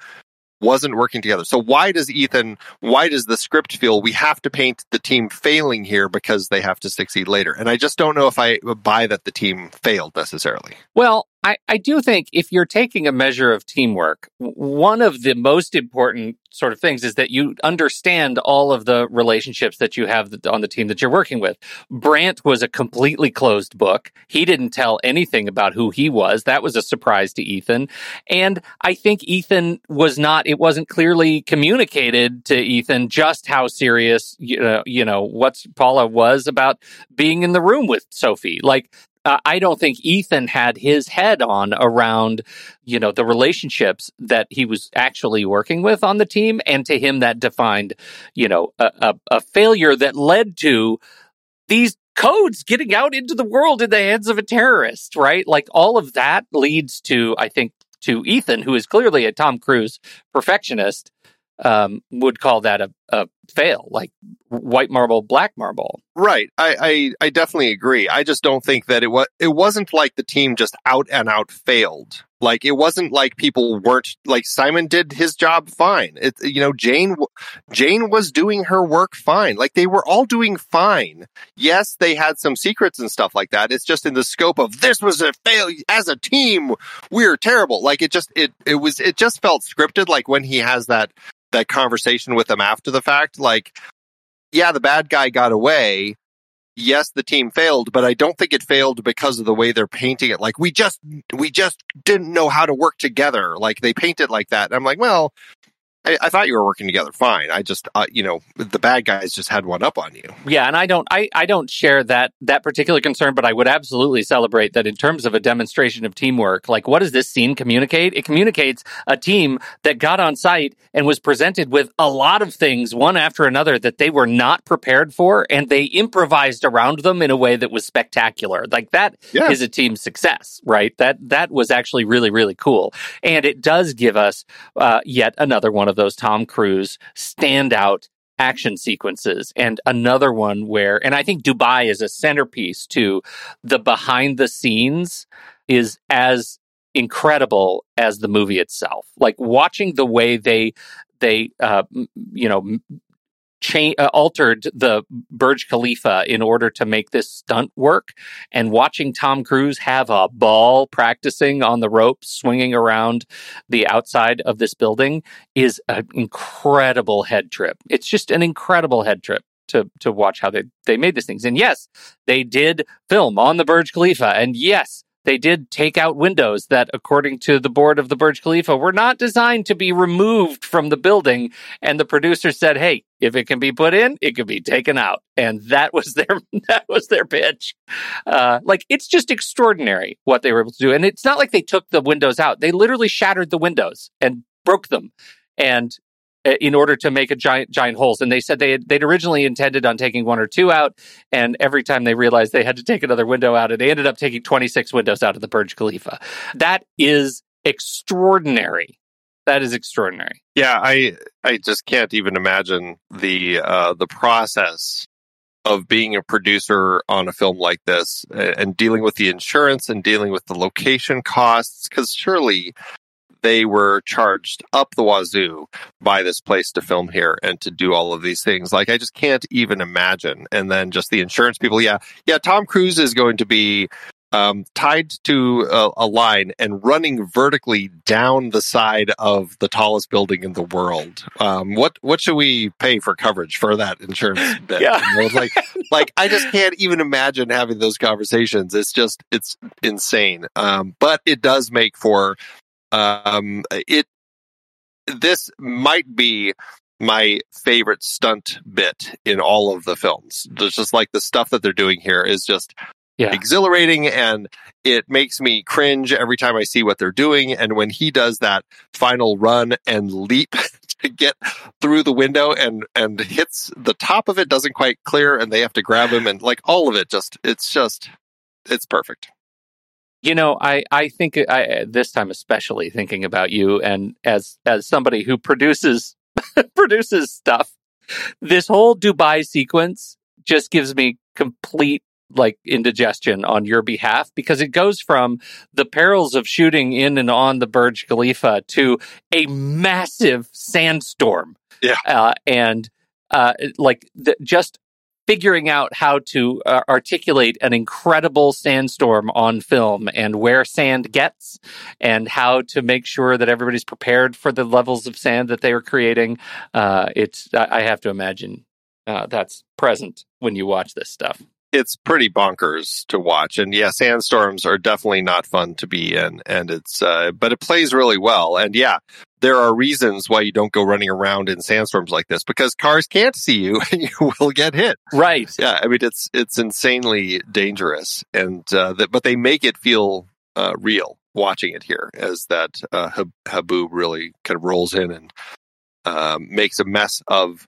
wasn't working together. So why does Ethan, why does the script feel we have to paint the team failing here because they have to succeed later? And I just don't know if I buy that the team failed necessarily. Well, I, I do think if you're taking a measure of teamwork, one of the most important sort of things is that you understand all of the relationships that you have on the team that you're working with. Brandt was a completely closed book. He didn't tell anything about who he was. That was a surprise to Ethan. And I think Ethan was not, it wasn't clearly communicated to Ethan just how serious, you know, you know, what Paula was about being in the room with Sophie. Like uh, I don't think Ethan had his head on around, you know, the relationships that he was actually working with on the team. And to him, that defined, you know, a, a, a failure that led to these codes getting out into the world in the hands of a terrorist, right? Like all of that leads to, I think, to Ethan, who is clearly a Tom Cruise perfectionist, um, would call that a, a fail, like white marble, black marble. Right. I, I, I definitely agree. I just don't think that it was it wasn't like the team just out and out failed. Like it wasn't like people weren't like Simon did his job fine. It you know Jane Jane was doing her work fine. Like they were all doing fine. Yes, they had some secrets and stuff like that. It's just in the scope of this was a fail as a team. We're terrible. Like it just it it was it just felt scripted. Like when he has that that conversation with them after the fact. Like, yeah, the bad guy got away. Yes, the team failed, but I don't think it failed because of the way they're painting it. Like we just, we just didn't know how to work together. Like they paint it like that. And I'm like, well, I, I, thought you were working together fine. I just, uh, you know, the bad guys just had one up on you. Yeah, and I don't, I, I don't share that that particular concern, but I would absolutely celebrate that in terms of a demonstration of teamwork. Like, what does this scene communicate? It communicates a team that got on site and was presented with a lot of things, one after another, that they were not prepared for, and they improvised around them in a way that was spectacular. Like that yeah. is a team success, right? That that was actually really, really cool, and it does give us uh, yet another one of those Tom Cruise standout action sequences and another one where and I think Dubai is a centerpiece to the behind the scenes is as incredible as the movie itself. Like watching the way they they uh, you know cha- uh, altered the Burj Khalifa in order to make this stunt work. And watching Tom Cruise have a ball practicing on the ropes, swinging around the outside of this building is an incredible head trip. It's just an incredible head trip to to watch how they they made these things. And yes, they did film on the Burj Khalifa, and yes, they did take out windows that, according to the board of the Burj Khalifa, were not designed to be removed from the building. And the producer said, "Hey, if it can be put in, it can be taken out." And that was their that was their pitch. Uh, like it's just extraordinary what they were able to do. And it's not like they took the windows out; they literally shattered the windows and broke them. And in order to make a giant giant holes. And they said they had, they'd originally intended on taking one or two out and every time they realized they had to take another window out and they ended up taking 26 windows out of the Burj Khalifa. That is extraordinary. That is extraordinary. Yeah, I I just can't even imagine the uh, the process of being a producer on a film like this and dealing with the insurance and dealing with the location costs because surely they were charged up the wazoo by this place to film here and to do all of these things. Like I just can't even imagine. And then just the insurance people, yeah, yeah. Tom Cruise is going to be um, tied to a, a line and running vertically down the side of the tallest building in the world. Um, what what should we pay for coverage for that insurance bit? Yeah. You know, like like I just can't even imagine having those conversations. It's just it's insane. Um, but it does make for um, it. This might be my favorite stunt bit in all of the films. It's just like the stuff that they're doing here is just yeah exhilarating and it makes me cringe every time I see what they're doing. And when he does that final run and leap to get through the window and, and hits the top of it doesn't quite clear and they have to grab him and like all of it just, it's just, it's perfect. You know i i think i this time especially thinking about you and as as somebody who produces produces stuff this whole dubai sequence just gives me complete like indigestion on your behalf because it goes from the perils of shooting in and on the Burj Khalifa to a massive sandstorm. Yeah. Uh, and uh, like the, just figuring out how to uh, articulate an incredible sandstorm on film and where sand gets and how to make sure that everybody's prepared for the levels of sand that they are creating. Uh, it's I have to imagine uh, that's present when you watch this stuff. It's pretty bonkers to watch. And yeah, sandstorms are definitely not fun to be in. And it's, uh, but it plays really well. And yeah, there are reasons why you don't go running around in sandstorms like this because cars can't see you and you will get hit. Right. Yeah, I mean it's it's insanely dangerous, and uh, that but they make it feel uh, real watching it here as that uh, Hab- Haboob really kind of rolls in and um, makes a mess of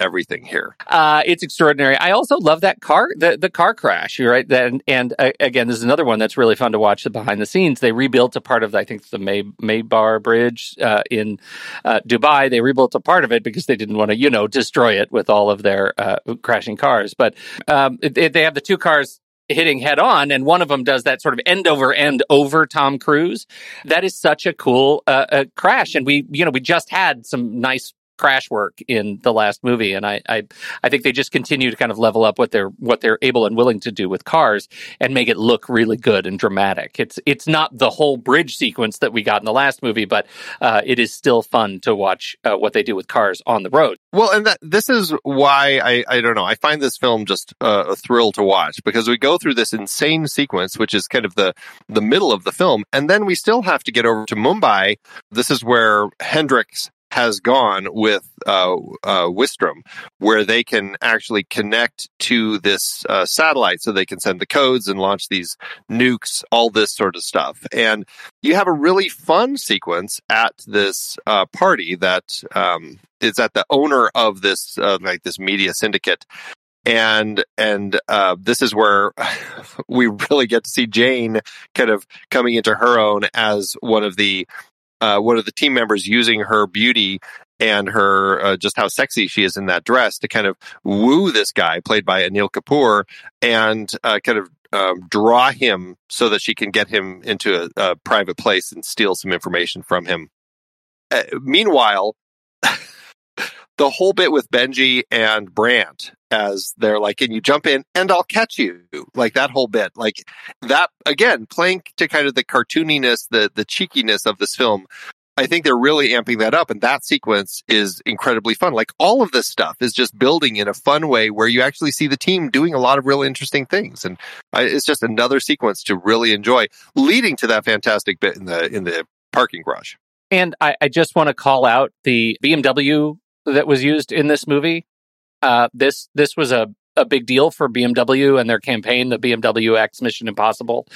everything here. Uh, it's extraordinary. I also love that car, the, the car crash, right? And, and uh, again, this is another one that's really fun to watch the behind the scenes. They rebuilt a part of, I think, the May, Maybar Bridge uh, in uh, Dubai. They rebuilt a part of it because they didn't want to, you know, destroy it with all of their uh, crashing cars. But um, they have the two cars hitting head on and one of them does that sort of end over end over Tom Cruise. That is such a cool uh, uh, crash. And we, you know, we just had some nice crash work in the last movie and I, I I think they just continue to kind of level up what they're what they're able and willing to do with cars and make it look really good and dramatic. It's it's not the whole bridge sequence that we got in the last movie, but uh, it is still fun to watch uh, what they do with cars on the road. Well, and that this is why I I don't know I find this film just uh, a thrill to watch because we go through this insane sequence, which is kind of the the middle of the film, and then we still have to get over to Mumbai. This is where Hendricks has gone with uh, uh, Wistrom, where they can actually connect to this uh, satellite so they can send the codes and launch these nukes, all this sort of stuff. And you have a really fun sequence at this uh, party that um, is at the owner of this uh, like this media syndicate. And and uh, this is where we really get to see Jane kind of coming into her own as one of the uh, one of the team members using her beauty and her uh, just how sexy she is in that dress to kind of woo this guy played by Anil Kapoor and uh, kind of um, draw him so that she can get him into a, a private place and steal some information from him. Uh, meanwhile, the whole bit with Benji and Brandt as they're like, "Can you jump in and I'll catch you?" Like that whole bit, like that again, playing to kind of the cartooniness, the the cheekiness of this film. I think they're really amping that up, and that sequence is incredibly fun. Like all of this stuff is just building in a fun way where you actually see the team doing a lot of really interesting things, and I, it's just another sequence to really enjoy, leading to that fantastic bit in the in the parking garage. And I, I just want to call out the BMW that was used in this movie. Uh, this this was a a big deal for BMW and their campaign, the BMW X Mission Impossible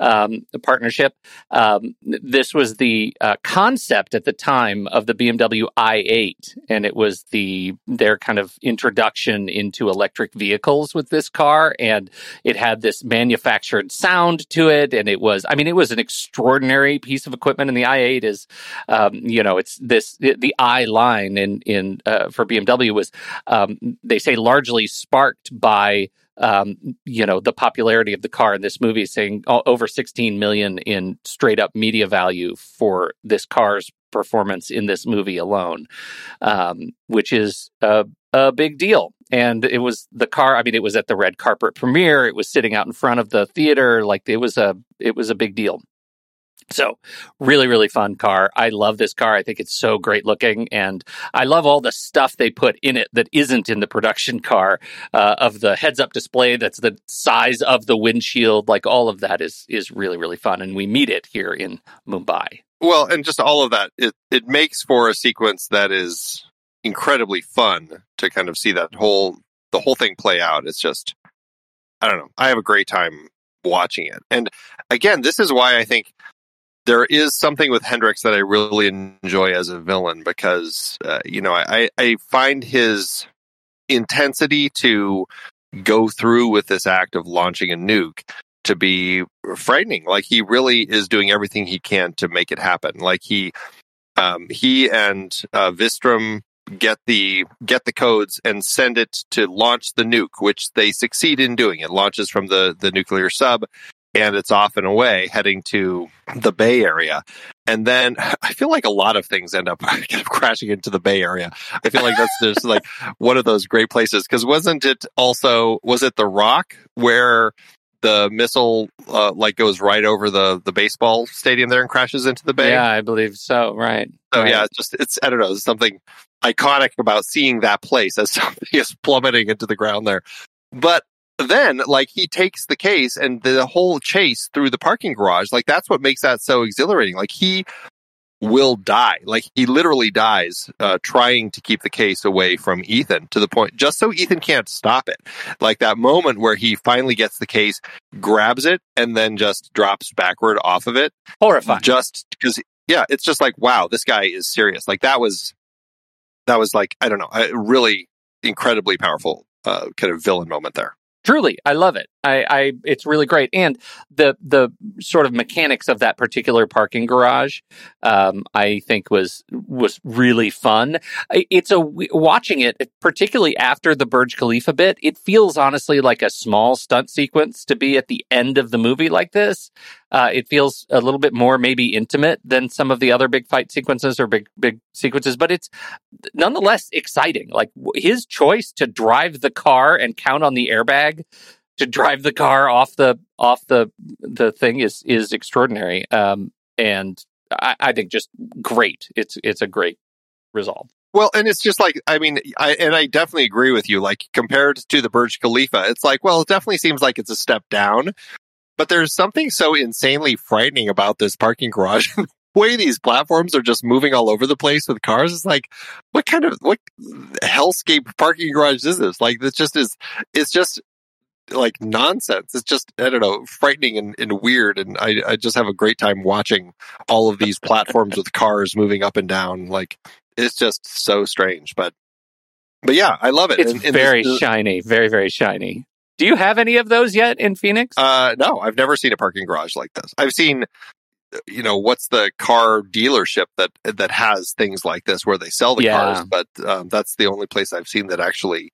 um, partnership. Um, this was the uh, concept at the time of the BMW i8, and it was the their kind of introduction into electric vehicles with this car, and it had this manufactured sound to it, and it was, I mean, it was an extraordinary piece of equipment. And the i8 is, um, you know, it's this the i line in in uh, for BMW was um, they say largely sparked by um, you know the popularity of the car in this movie, saying over 16 million in straight up media value for this car's performance in this movie alone, um, which is a, a big deal. And it was the car. I mean, it was at the red carpet premiere. It was sitting out in front of the theater. Like it was a it was a big deal. So, really, really fun car. I love this car. I think it's so great looking, and I love all the stuff they put in it that isn't in the production car. Uh, of the heads-up display, that's the size of the windshield. Like all of that is is really, really fun, and we meet it here in Mumbai. Well, and just all of that, it it makes for a sequence that is incredibly fun to kind of see that whole the whole thing play out. It's just, I don't know. I have a great time watching it, and again, this is why I think there is something with Hendricks that I really enjoy as a villain because uh, you know I, I find his intensity to go through with this act of launching a nuke to be frightening. Like he really is doing everything he can to make it happen. Like he um, he and uh, Wistrom get the get the codes and send it to launch the nuke, which they succeed in doing. It launches from the the nuclear sub and it's off and away heading to the Bay Area. And then I feel like a lot of things end up kind of crashing into the Bay Area. I feel like that's just like one of those great places. Cause wasn't it also, was it The Rock where the missile uh, like goes right over the the baseball stadium there and crashes into the bay? Yeah, I believe so. Right. So right. yeah, it's just it's I don't know, there's something iconic about seeing that place as something is plummeting into the ground there. But then like he takes the case and the whole chase through the parking garage like that's what makes that so exhilarating. Like he will die. Like he literally dies uh, trying to keep the case away from ethan to the point just so ethan can't stop it. Like that moment where he finally gets the case grabs it and then just drops backward off of it. Horrifying. Just because yeah it's just like wow this guy is serious. Like that was that was like i don't know a really incredibly powerful uh, kind of villain moment there truly i love it I, I it's really great. And the the sort of mechanics of that particular parking garage um, i think was was really fun. It's a watching it particularly after the burj khalifa bit it feels honestly like a small stunt sequence to be at the end of the movie like this. Uh, it feels a little bit more maybe intimate than some of the other big fight sequences or big big sequences but it's nonetheless exciting. Like his choice to drive the car and count on the airbag to drive the car off the off the the thing is is extraordinary. Um, and I, I think just great. It's it's a great resolve. Well, and it's just like I mean, I and I definitely agree with you. Like compared to the Burj Khalifa, it's like well, it definitely seems like it's a step down. But there's something so insanely frightening about this parking garage. way these platforms are just moving all over the place with cars It's like, what kind of what hellscape parking garage is this? Like, this just is. It's just like nonsense. It's just I don't know, frightening and, and weird. And I I just have a great time watching all of these platforms with cars moving up and down. Like it's just so strange. But but yeah, I love it. It's and, and very this, shiny, very very shiny. Do you have any of those yet in Phoenix? Uh, no, I've never seen a parking garage like this. I've seen, you know, what's the car dealership that that has things like this where they sell the yeah. cars, but um, that's the only place I've seen that actually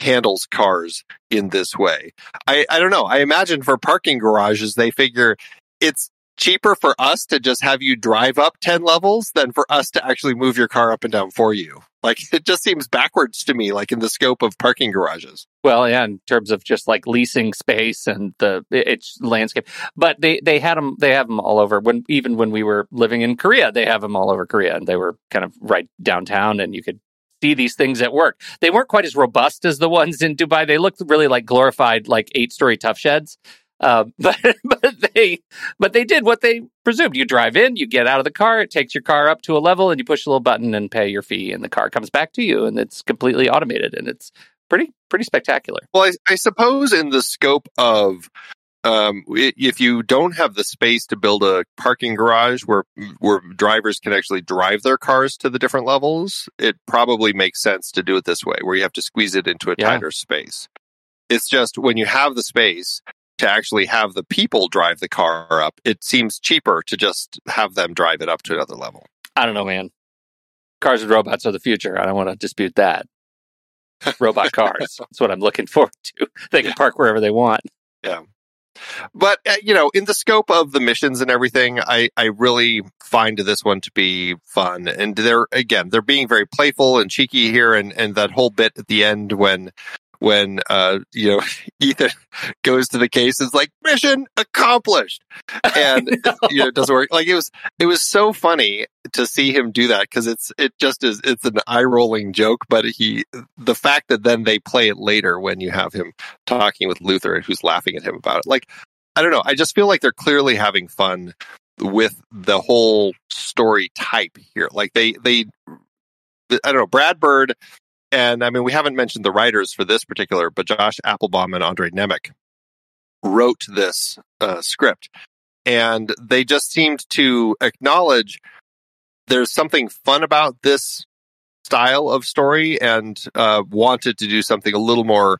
handles cars in this way. I, I don't know. I imagine for parking garages, they figure it's cheaper for us to just have you drive up 10 levels than for us to actually move your car up and down for you. Like it just seems backwards to me, like in the scope of parking garages. Well, yeah, in terms of just like leasing space and the it's landscape, but they they had them they have them all over. When even when we were living in Korea, they have them all over Korea, and they were kind of right downtown, and you could see these things at work. They weren't quite as robust as the ones in Dubai. They looked really like glorified, like eight story tough sheds. Uh, but but they but they did what they presumed. You drive in, you get out of the car, it takes your car up to a level, and you push a little button and pay your fee, and the car comes back to you, and it's completely automated, and it's pretty pretty spectacular. Well, I, I suppose in the scope of um, if you don't have the space to build a parking garage where where drivers can actually drive their cars to the different levels, it probably makes sense to do it this way, where you have to squeeze it into a Yeah. tighter space. It's just when you have the space to actually have the people drive the car up, it seems cheaper to just have them drive it up to another level. I don't know, man. Cars and robots are the future. I don't want to dispute that. Robot cars. That's what I'm looking forward to. They can park wherever they want. But uh, you know in the scope of the missions and everything i i really find this one to be fun. And they're again they're being very playful and cheeky here and and that whole bit at the end when when uh you know ethan goes to the case is like mission accomplished and you know it doesn't work like it was it was so funny to see him do that because it's it just is it's an eye rolling joke but he the fact that then they play it later when you have him talking with Luther and who's laughing at him about it. Like, I don't know. I just feel like they're clearly having fun with the whole story type here. Like they, they, I don't know, Brad Bird, and I mean, we haven't mentioned the writers for this particular, but Josh Appelbaum and Andre Nemec wrote this uh, script, and they just seemed to acknowledge there's something fun about this style of story and uh, wanted to do something a little more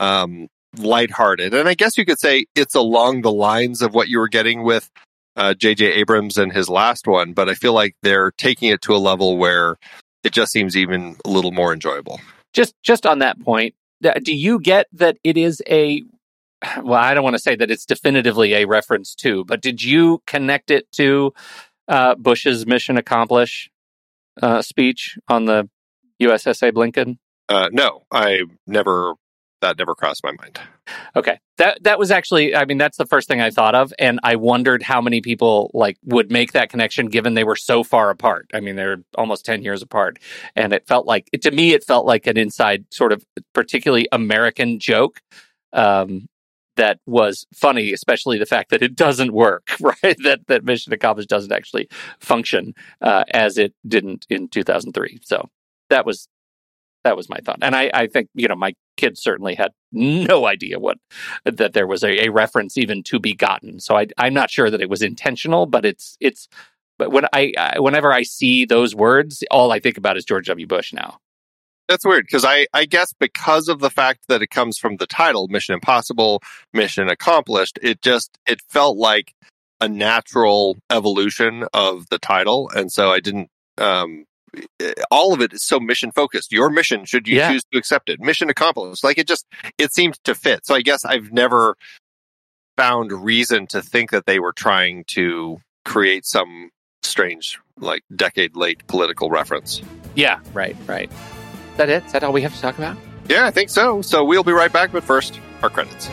um, lighthearted. And I guess you could say it's along the lines of what you were getting with uh, J.J. Abrams and his last one, but I feel like they're taking it to a level where it just seems even a little more enjoyable. Just just on that point, do you get that it is a well, I don't want to say that it's definitively a reference to, but did you connect it to uh, Bush's mission accomplish uh, speech on the USSA Abe Lincoln? Uh, no, I never, that never crossed my mind. Okay. That that was actually I mean that's the first thing I thought of and I wondered how many people like would make that connection given they were so far apart. I mean they're almost 10 years apart and it felt like to me it felt like an inside sort of particularly American joke um that was funny especially the fact that it doesn't work right that that mission accomplished doesn't actually function uh, as it didn't in 2003 so that was that was my thought and i i think you know my kids certainly had no idea what that there was a, a reference even to be gotten so I, i'm not sure that it was intentional but it's it's but when I, I whenever i see those words all i think about is george w bush now That's weird because I, I guess because of the fact that it comes from the title Mission Impossible, Mission Accomplished, it just it felt like a natural evolution of the title, and so I didn't. Um, Uh, all of it is so mission focused. Your mission, should you Yeah. choose to accept it, mission accomplished. Like it just it seemed to fit. So I guess I've never found reason to think that they were trying to create some strange, like decade late political reference. yeah right right is that it is that all we have to talk about Yeah, I think so. So we'll be right back, but first, our credits.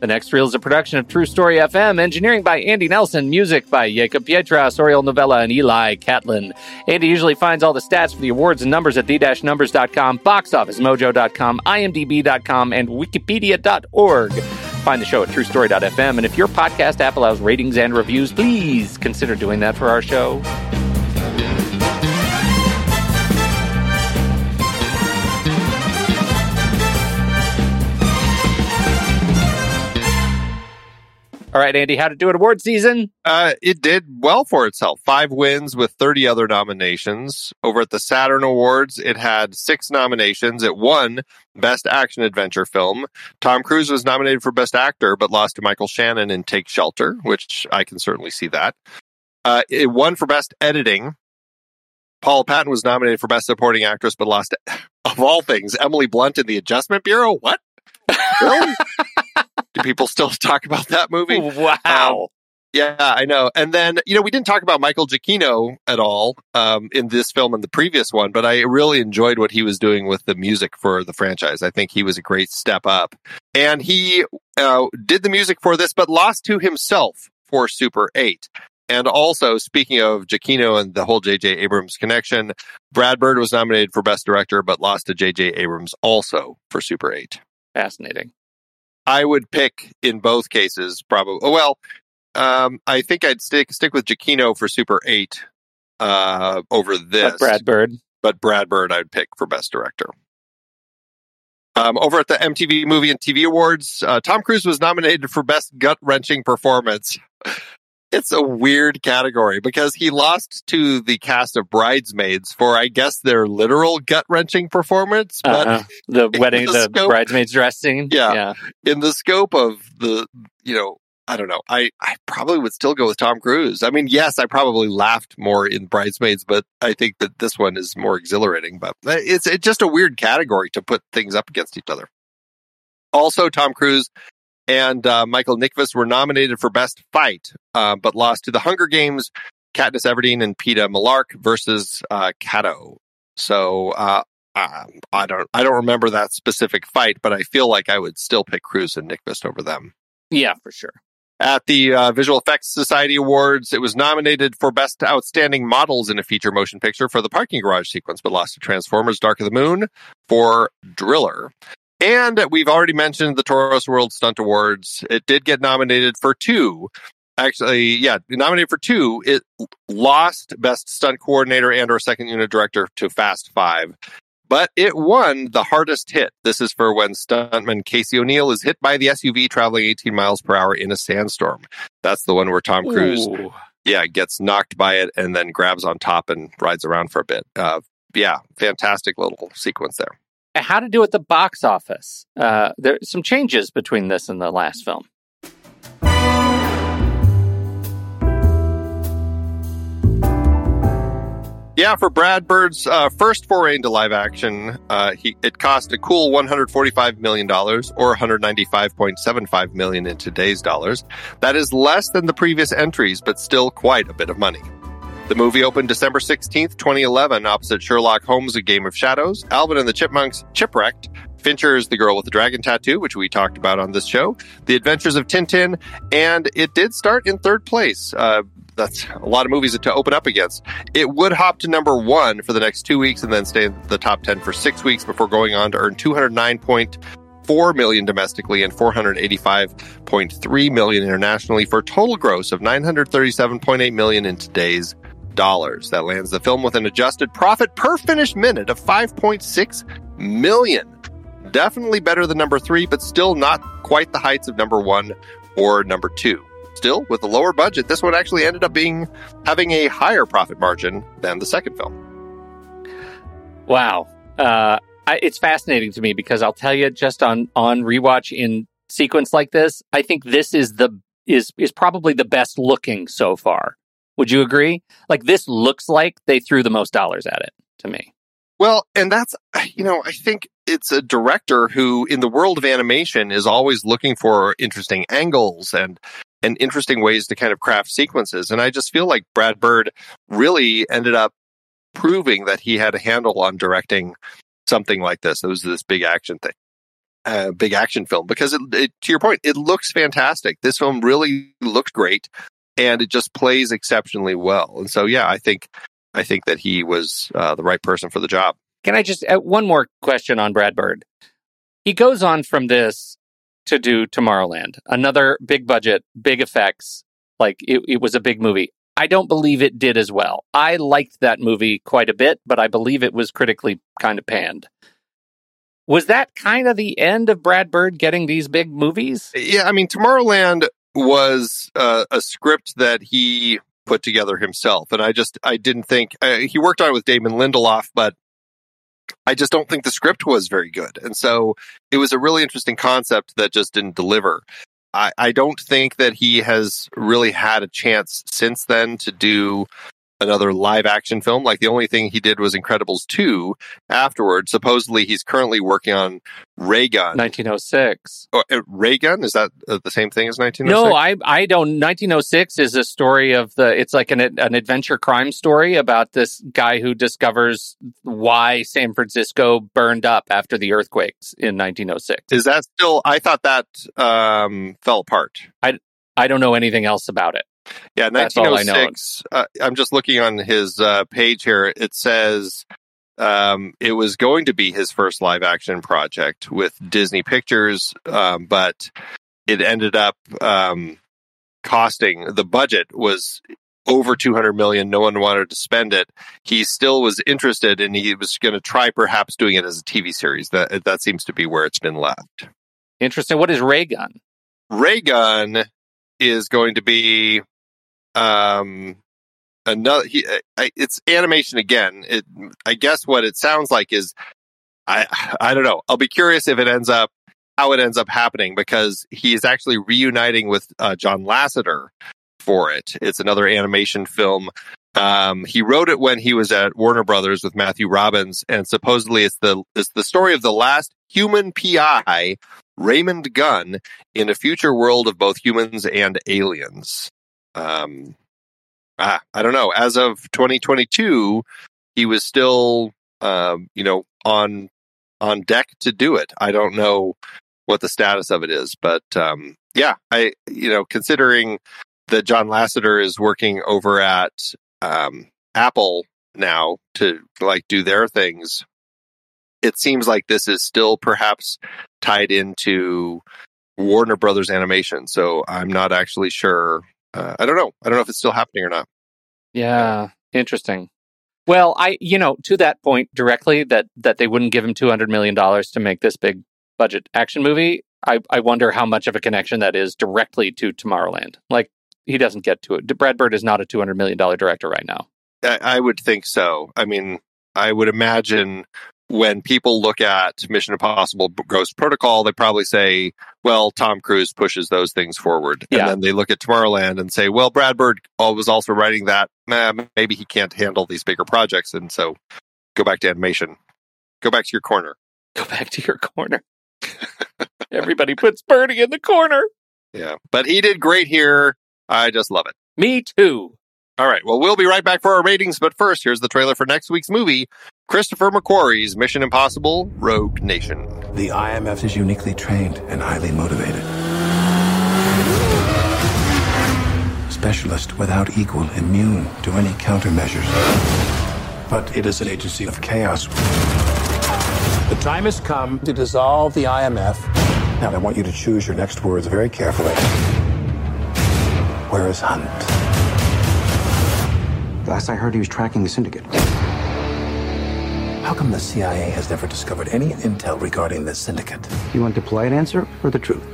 The next reel is a production of True Story FM, engineering by Andy Nelson, music by Jacob Pietras, Oriel Novella, and Eli Catlin. Andy usually finds all the stats for the awards and numbers at the-numbers.com, boxofficemojo.com, imdb.com, and wikipedia.org. Find the show at truestory.fm, and if your podcast app allows ratings and reviews, please consider doing that for our show. All right, Andy, how to do it award season? Uh, it did well for itself. Five wins with 30 other nominations. Over at the Saturn Awards, it had six nominations. It won Best Action Adventure Film. Tom Cruise was nominated for Best Actor, but lost to Michael Shannon in Take Shelter, which I can certainly see that. Uh, it won for Best Editing. Paula Patton was nominated for Best Supporting Actress, but lost, to, of all things, Emily Blunt in The Adjustment Bureau. What? Really? Do people still talk about that movie? Wow. Yeah, I know. And then, you know, we didn't talk about Michael Giacchino at all um, in this film and the previous one, but I really enjoyed what he was doing with the music for the franchise. I think he was a great step up. And he uh, did the music for this, but lost to himself for Super 8. And also, speaking of Giacchino and the whole J.J. Abrams connection, Brad Bird was nominated for Best Director, but lost to J.J. Abrams also for Super 8. Fascinating. I would pick in both cases probably. Well, um, I think I'd stick stick with Giacchino for Super Eight uh, over this. But Brad Bird. but Brad Bird I'd pick for Best Director. Um, over at the MTV Movie and TV Awards, uh, Tom Cruise was nominated for Best Gut Wrenching Performance. It's a weird category because he lost to the cast of Bridesmaids for, I guess, their literal gut wrenching performance. Uh-uh. But Uh-uh. The wedding, the the scope- bridesmaids dressing. Yeah. yeah. in the scope of the, you know, I don't know. I, I probably would still go with Tom Cruise. I mean, yes, I probably laughed more in Bridesmaids, but I think that this one is more exhilarating. But uh, it's, it's just a weird category to put things up against each other. Also, Tom Cruise and uh, Michael Nyqvist were nominated for Best Fight, uh, but lost to the Hunger Games, Katniss Everdeen and Peeta Mellark versus uh, Cato. So uh, um, I don't I don't remember that specific fight, but I feel like I would still pick Cruise and Nyqvist over them. Yeah, for sure. At the uh, Visual Effects Society Awards, it was nominated for Best Outstanding Models in a Feature Motion Picture for the parking garage sequence, but lost to Transformers Dark of the Moon for Driller. And we've already mentioned the Taurus World Stunt Awards. It did get nominated for two. Actually, yeah, nominated for two. It lost Best Stunt Coordinator and or Second Unit Director to Fast Five. But it won the hardest hit. This is for when stuntman Casey O'Neill is hit by the SUV traveling 18 miles per hour in a sandstorm. That's the one where Tom Cruise, Ooh. yeah, gets knocked by it and then grabs on top and rides around for a bit. Uh, yeah, fantastic little sequence there. How to do at the box office? Uh, there's some changes between this and the last film. Yeah, for Brad Bird's uh, first foray into live action, uh, he, it cost a cool $145 million or 195.75 million in today's dollars. That is less than the previous entries, but still quite a bit of money. The movie opened December 16th, 2011, opposite Sherlock Holmes' A Game of Shadows, Alvin and the Chipmunks, Chipwrecked, Fincher's The Girl with the Dragon Tattoo, which we talked about on this show, The Adventures of Tintin, and it did start in third place. Uh, that's a lot of movies to open up against. It would hop to number one for the next two weeks and then stay in the top 10 for six weeks before going on to earn 209.4 million domestically and 485.3 million internationally for total gross of 937.8 million in today's. Dollars that lands the film with an adjusted profit per finished minute of 5.6 million. Definitely better than number three, but still not quite the heights of number one or number two. Still, with a lower budget, this one actually ended up being having a higher profit margin than the second film. Wow. Uh, I, it's fascinating to me because I'll tell you just on on rewatch in sequence like this, I think this is the is is probably the best looking so far. Would you agree? Like this looks like they threw the most dollars at it to me. Well, and that's, you know, I think it's a director who, in the world of animation, is always looking for interesting angles and and interesting ways to kind of craft sequences. And I just feel like Brad Bird really ended up proving that he had a handle on directing something like this. It was this big action thing, uh, big action film. Because it, it, to your point, it looks fantastic. This film really looked great, and it just plays exceptionally well. And so, yeah, I think I think that he was uh, the right person for the job. Can I just uh, one more question on Brad Bird? He goes on from this to do Tomorrowland, another big budget, big effects. Like it, it was a big movie. I don't believe it did as well. I liked that movie quite a bit, but I believe it was critically kind of panned. Was that kind of the end of Brad Bird getting these big movies? Yeah, I mean, Tomorrowland was uh, a script that he put together himself, and I just I didn't think uh, he worked on it with Damon Lindelof, but I just don't think the script was very good, and so it was a really interesting concept that just didn't deliver. I, I don't think that he has really had a chance since then to do another live action film. Like the only thing he did was Incredibles 2 afterwards. Supposedly he's currently working on Raygun. 1906. Oh, uh, Raygun? Is that uh, the same thing as 1906? No, I I don't. 1906 is a story of the. It's like an an adventure crime story about this guy who discovers why San Francisco burned up after the earthquakes in 1906. Is that still? I thought that um, fell apart. I, I don't know anything else about it. Yeah, That's all I know. 1906. Uh, I'm just looking on his uh, page here. It says um, it was going to be his first live action project with Disney Pictures, um, but it ended up um, costing the budget was over 200 million. No one wanted to spend it. He still was interested and he was going to try perhaps doing it as a TV series. That, that seems to be where it's been left. Interesting. What is Ray Gun? Ray Gun is going to be um another he, I, it's animation again. It i guess what it sounds like is i i don't know. I'll be curious if it ends up how it ends up happening because he is actually reuniting with uh, john lasseter for it. It's another animation film. Um, he wrote it when he was at warner brothers with matthew robbins and supposedly it's the it's the story of the last human pi raymond gunn in a future world of both humans and aliens um, ah, I don't know. As of 2022, he was still, um, you know, on on deck to do it. I don't know what the status of it is, but um, yeah, I, you know, considering that John Lasseter is working over at um, Apple now to like do their things, it seems like this is still perhaps tied into Warner Brothers Animation. So I'm not actually sure uh, I don't know. I don't know if it's still happening or not. Yeah, interesting. Well, I you know to that point directly that that they wouldn't give him two hundred million dollars to make this big budget action movie. I I wonder how much of a connection that is directly to Tomorrowland. Like he doesn't get to it. Brad Bird is not a two hundred million dollar director right now. I, I would think so. I mean, I would imagine when people look at Mission Impossible Ghost Protocol, they probably say, well, Tom Cruise pushes those things forward. Yeah. And then they look at Tomorrowland and say, well, Brad Bird was also writing that. Nah, maybe he can't handle these bigger projects. And so go back to animation. Go back to your corner. Go back to your corner. Everybody puts Birdie in the corner. Yeah. But he did great here. I just love it. Me too. All right. Well, we'll be right back for our ratings. But first, here's the trailer for next week's movie Christopher McQuarrie's Mission Impossible Rogue Nation. The IMF is uniquely trained and highly motivated. Specialist without equal, immune to any countermeasures. But it is an agency of chaos. The time has come to dissolve the IMF. Now, I want you to choose your next words very carefully. Where is Hunt? Last I heard, he was tracking the syndicate. How come the CIA has never discovered any intel regarding this syndicate? You want the polite answer or the truth?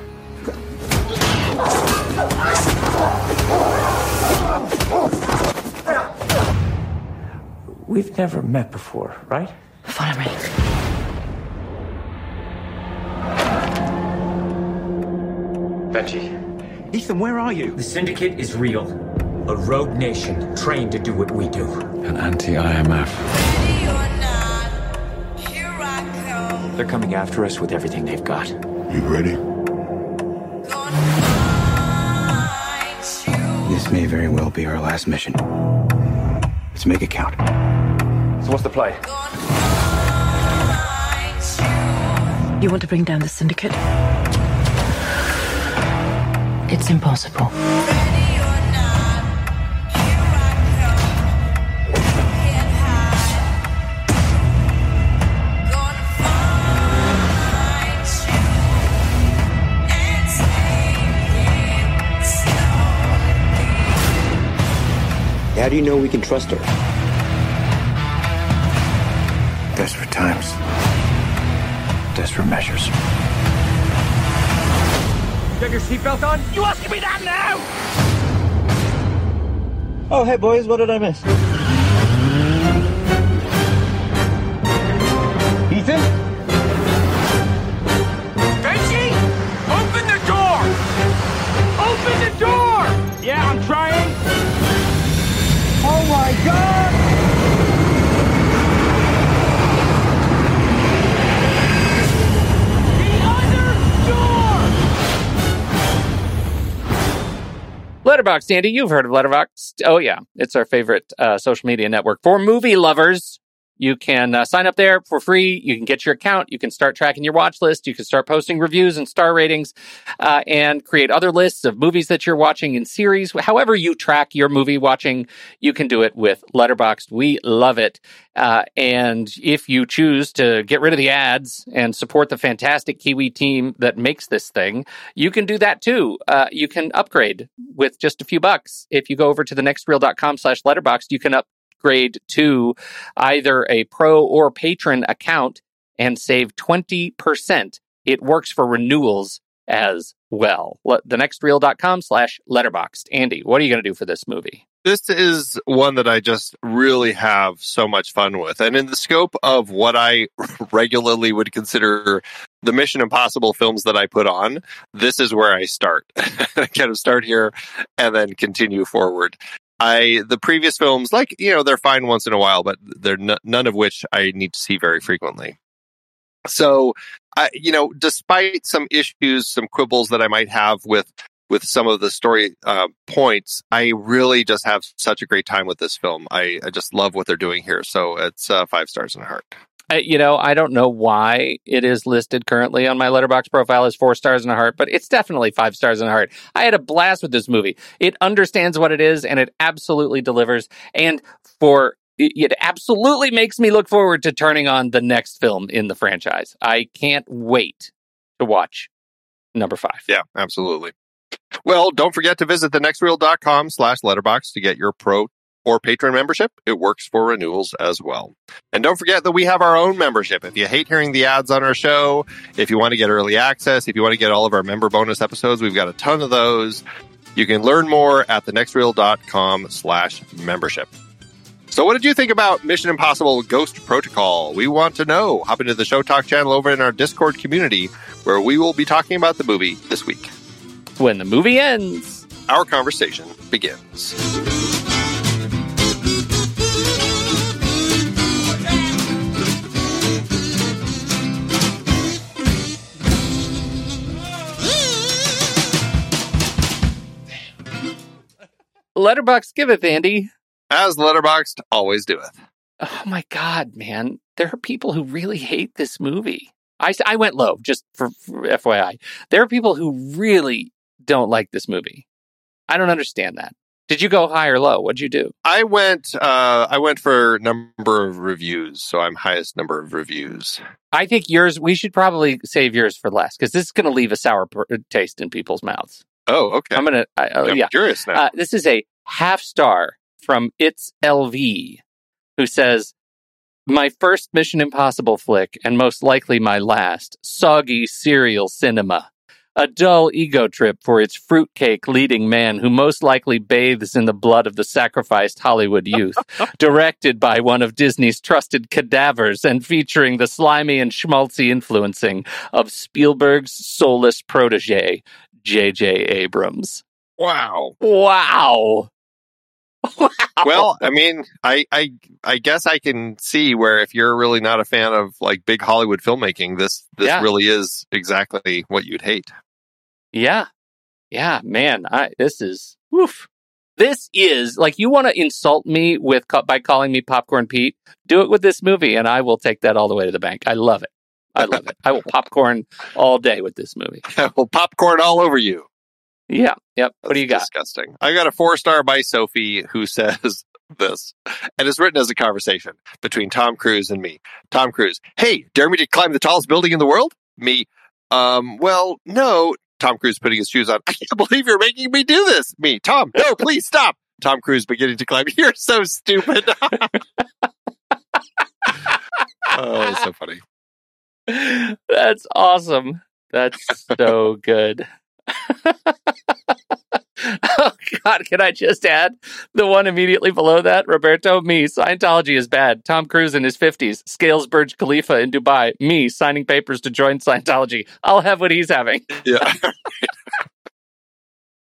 We've never met before, right? Follow me. Benji. Ethan, where are you? The Syndicate is real. A rogue nation trained to do what we do. An anti They're coming after us with everything they've got. You ready? This may very well be our last mission. Let's make it count. So what's the play? You want to bring down the syndicate? It's impossible. How do you know we can trust her? Desperate times. Desperate measures. You have your seatbelt on? You asking me that now? Oh, hey boys, what did I miss? Letterboxd, Andy, you've heard of Letterboxd. Oh, yeah. It's our favorite uh, social media network for movie lovers. You can uh, sign up there for free. You can get your account. You can start tracking your watch list. You can start posting reviews and star ratings uh, and create other lists of movies that you're watching in series. However, you track your movie watching, you can do it with Letterboxd. We love it. Uh, and if you choose to get rid of the ads and support the fantastic Kiwi team that makes this thing, you can do that too. Uh, you can upgrade with just a few bucks. If you go over to the nextreel.com slash letterboxd, you can upgrade to either a pro or patron account and save 20%. It works for renewals as well. Le- thenextreel.com slash letterboxd. Andy, what are you going to do for this movie? This is one that I just really have so much fun with. And in the scope of what I regularly would consider the Mission Impossible films that I put on, this is where I start. I kind of start here and then continue forward. I the previous films, like you know, they're fine once in a while, but they're n- none of which I need to see very frequently. So, I you know, despite some issues, some quibbles that I might have with with some of the story uh, points, I really just have such a great time with this film. I, I just love what they're doing here. So it's uh, five stars in a heart. I, you know, I don't know why it is listed currently on my letterbox profile as four stars and a heart, but it's definitely five stars and a heart. I had a blast with this movie. It understands what it is and it absolutely delivers. And for it absolutely makes me look forward to turning on the next film in the franchise. I can't wait to watch number five. Yeah, absolutely. Well, don't forget to visit thenextreel.com slash letterbox to get your pro or patron membership. It works for renewals as well. And don't forget that we have our own membership. If you hate hearing the ads on our show, if you want to get early access, if you want to get all of our member bonus episodes, we've got a ton of those. You can learn more at thenextreel.com slash membership. So what did you think about Mission Impossible Ghost Protocol? We want to know. Hop into the Show Talk channel over in our Discord community where we will be talking about the movie this week. When the movie ends, Our conversation begins. Letterbox giveth, Andy. As Letterboxd always doeth. Oh my God, man. There are people who really hate this movie. I, I went low, just for, for FYI. There are people who really don't like this movie. I don't understand that. Did you go high or low? What'd you do? I went uh I went for number of reviews, so I'm highest number of reviews. I think yours, we should probably save yours for last because this is going to leave a sour taste in people's mouths. Oh, okay. I'm going to, oh, I'm yeah. curious now. Uh, this is a half star from It's LV, who says, My first Mission Impossible flick, and most likely my last, soggy cereal cinema. A dull ego trip for its fruitcake leading man who most likely bathes in the blood of the sacrificed Hollywood youth. Directed by one of Disney's trusted cadavers and featuring the slimy and schmaltzy influencing of Spielberg's soulless protege, J.J. Abrams. wow. Wow. Well, I mean, I, I I guess I can see where if you're really not a fan of like big Hollywood filmmaking, this this Yeah. really is exactly what you'd hate. Yeah. Yeah, man. I this is woof. This is like you want to insult me with by calling me Popcorn Pete. Do it with this movie and I will take that all the way to the bank. I love it. I love it. I will popcorn all day with this movie. I will popcorn all over you. Yeah. Yep. What do you got? Disgusting. I got a four star by Sophie who says this, and it's written as a conversation between Tom Cruise and me. Tom Cruise, hey, dare me to climb the tallest building in the world? Me, um, well, no. Tom Cruise putting his shoes on. I can't believe you're making me do this. Me, Tom, no, please stop. Tom Cruise beginning to climb. You're so stupid. oh, it's so funny. That's awesome. That's so good. oh God, can I just add the one immediately below that? Roberto, me, Scientology is bad. Tom Cruise in his 50s, scales Burj Khalifa in Dubai. Me, signing papers to join Scientology. I'll have what he's having. Yeah.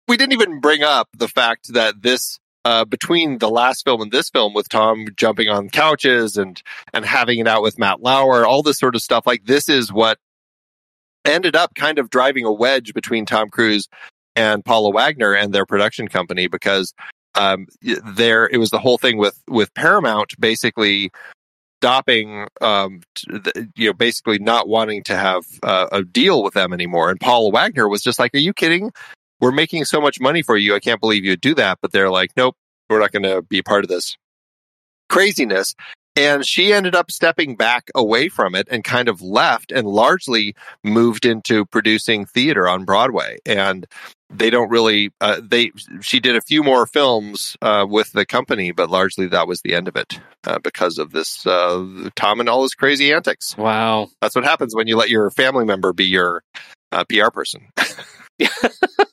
we didn't even bring up the fact that this uh, between the last film and this film with Tom jumping on couches and and having it out with Matt Lauer, all this sort of stuff, like this is what ended up kind of driving a wedge between Tom Cruise and Paula Wagner and their production company because um, there it was the whole thing with with Paramount basically stopping, um, the, you know, basically not wanting to have uh, a deal with them anymore. And Paula Wagner was just like, "Are you kidding? We're making so much money for you. I can't believe you'd do that." But they're like, "Nope, we're not going to be part of this craziness." And she ended up stepping back away from it and kind of left and largely moved into producing theater on Broadway. And they don't really, uh, they, she did a few more films, uh, with the company, but largely that was the end of it, uh, because of this, uh, Tom and all his crazy antics. Wow. That's what happens when you let your family member be your, uh, PR person.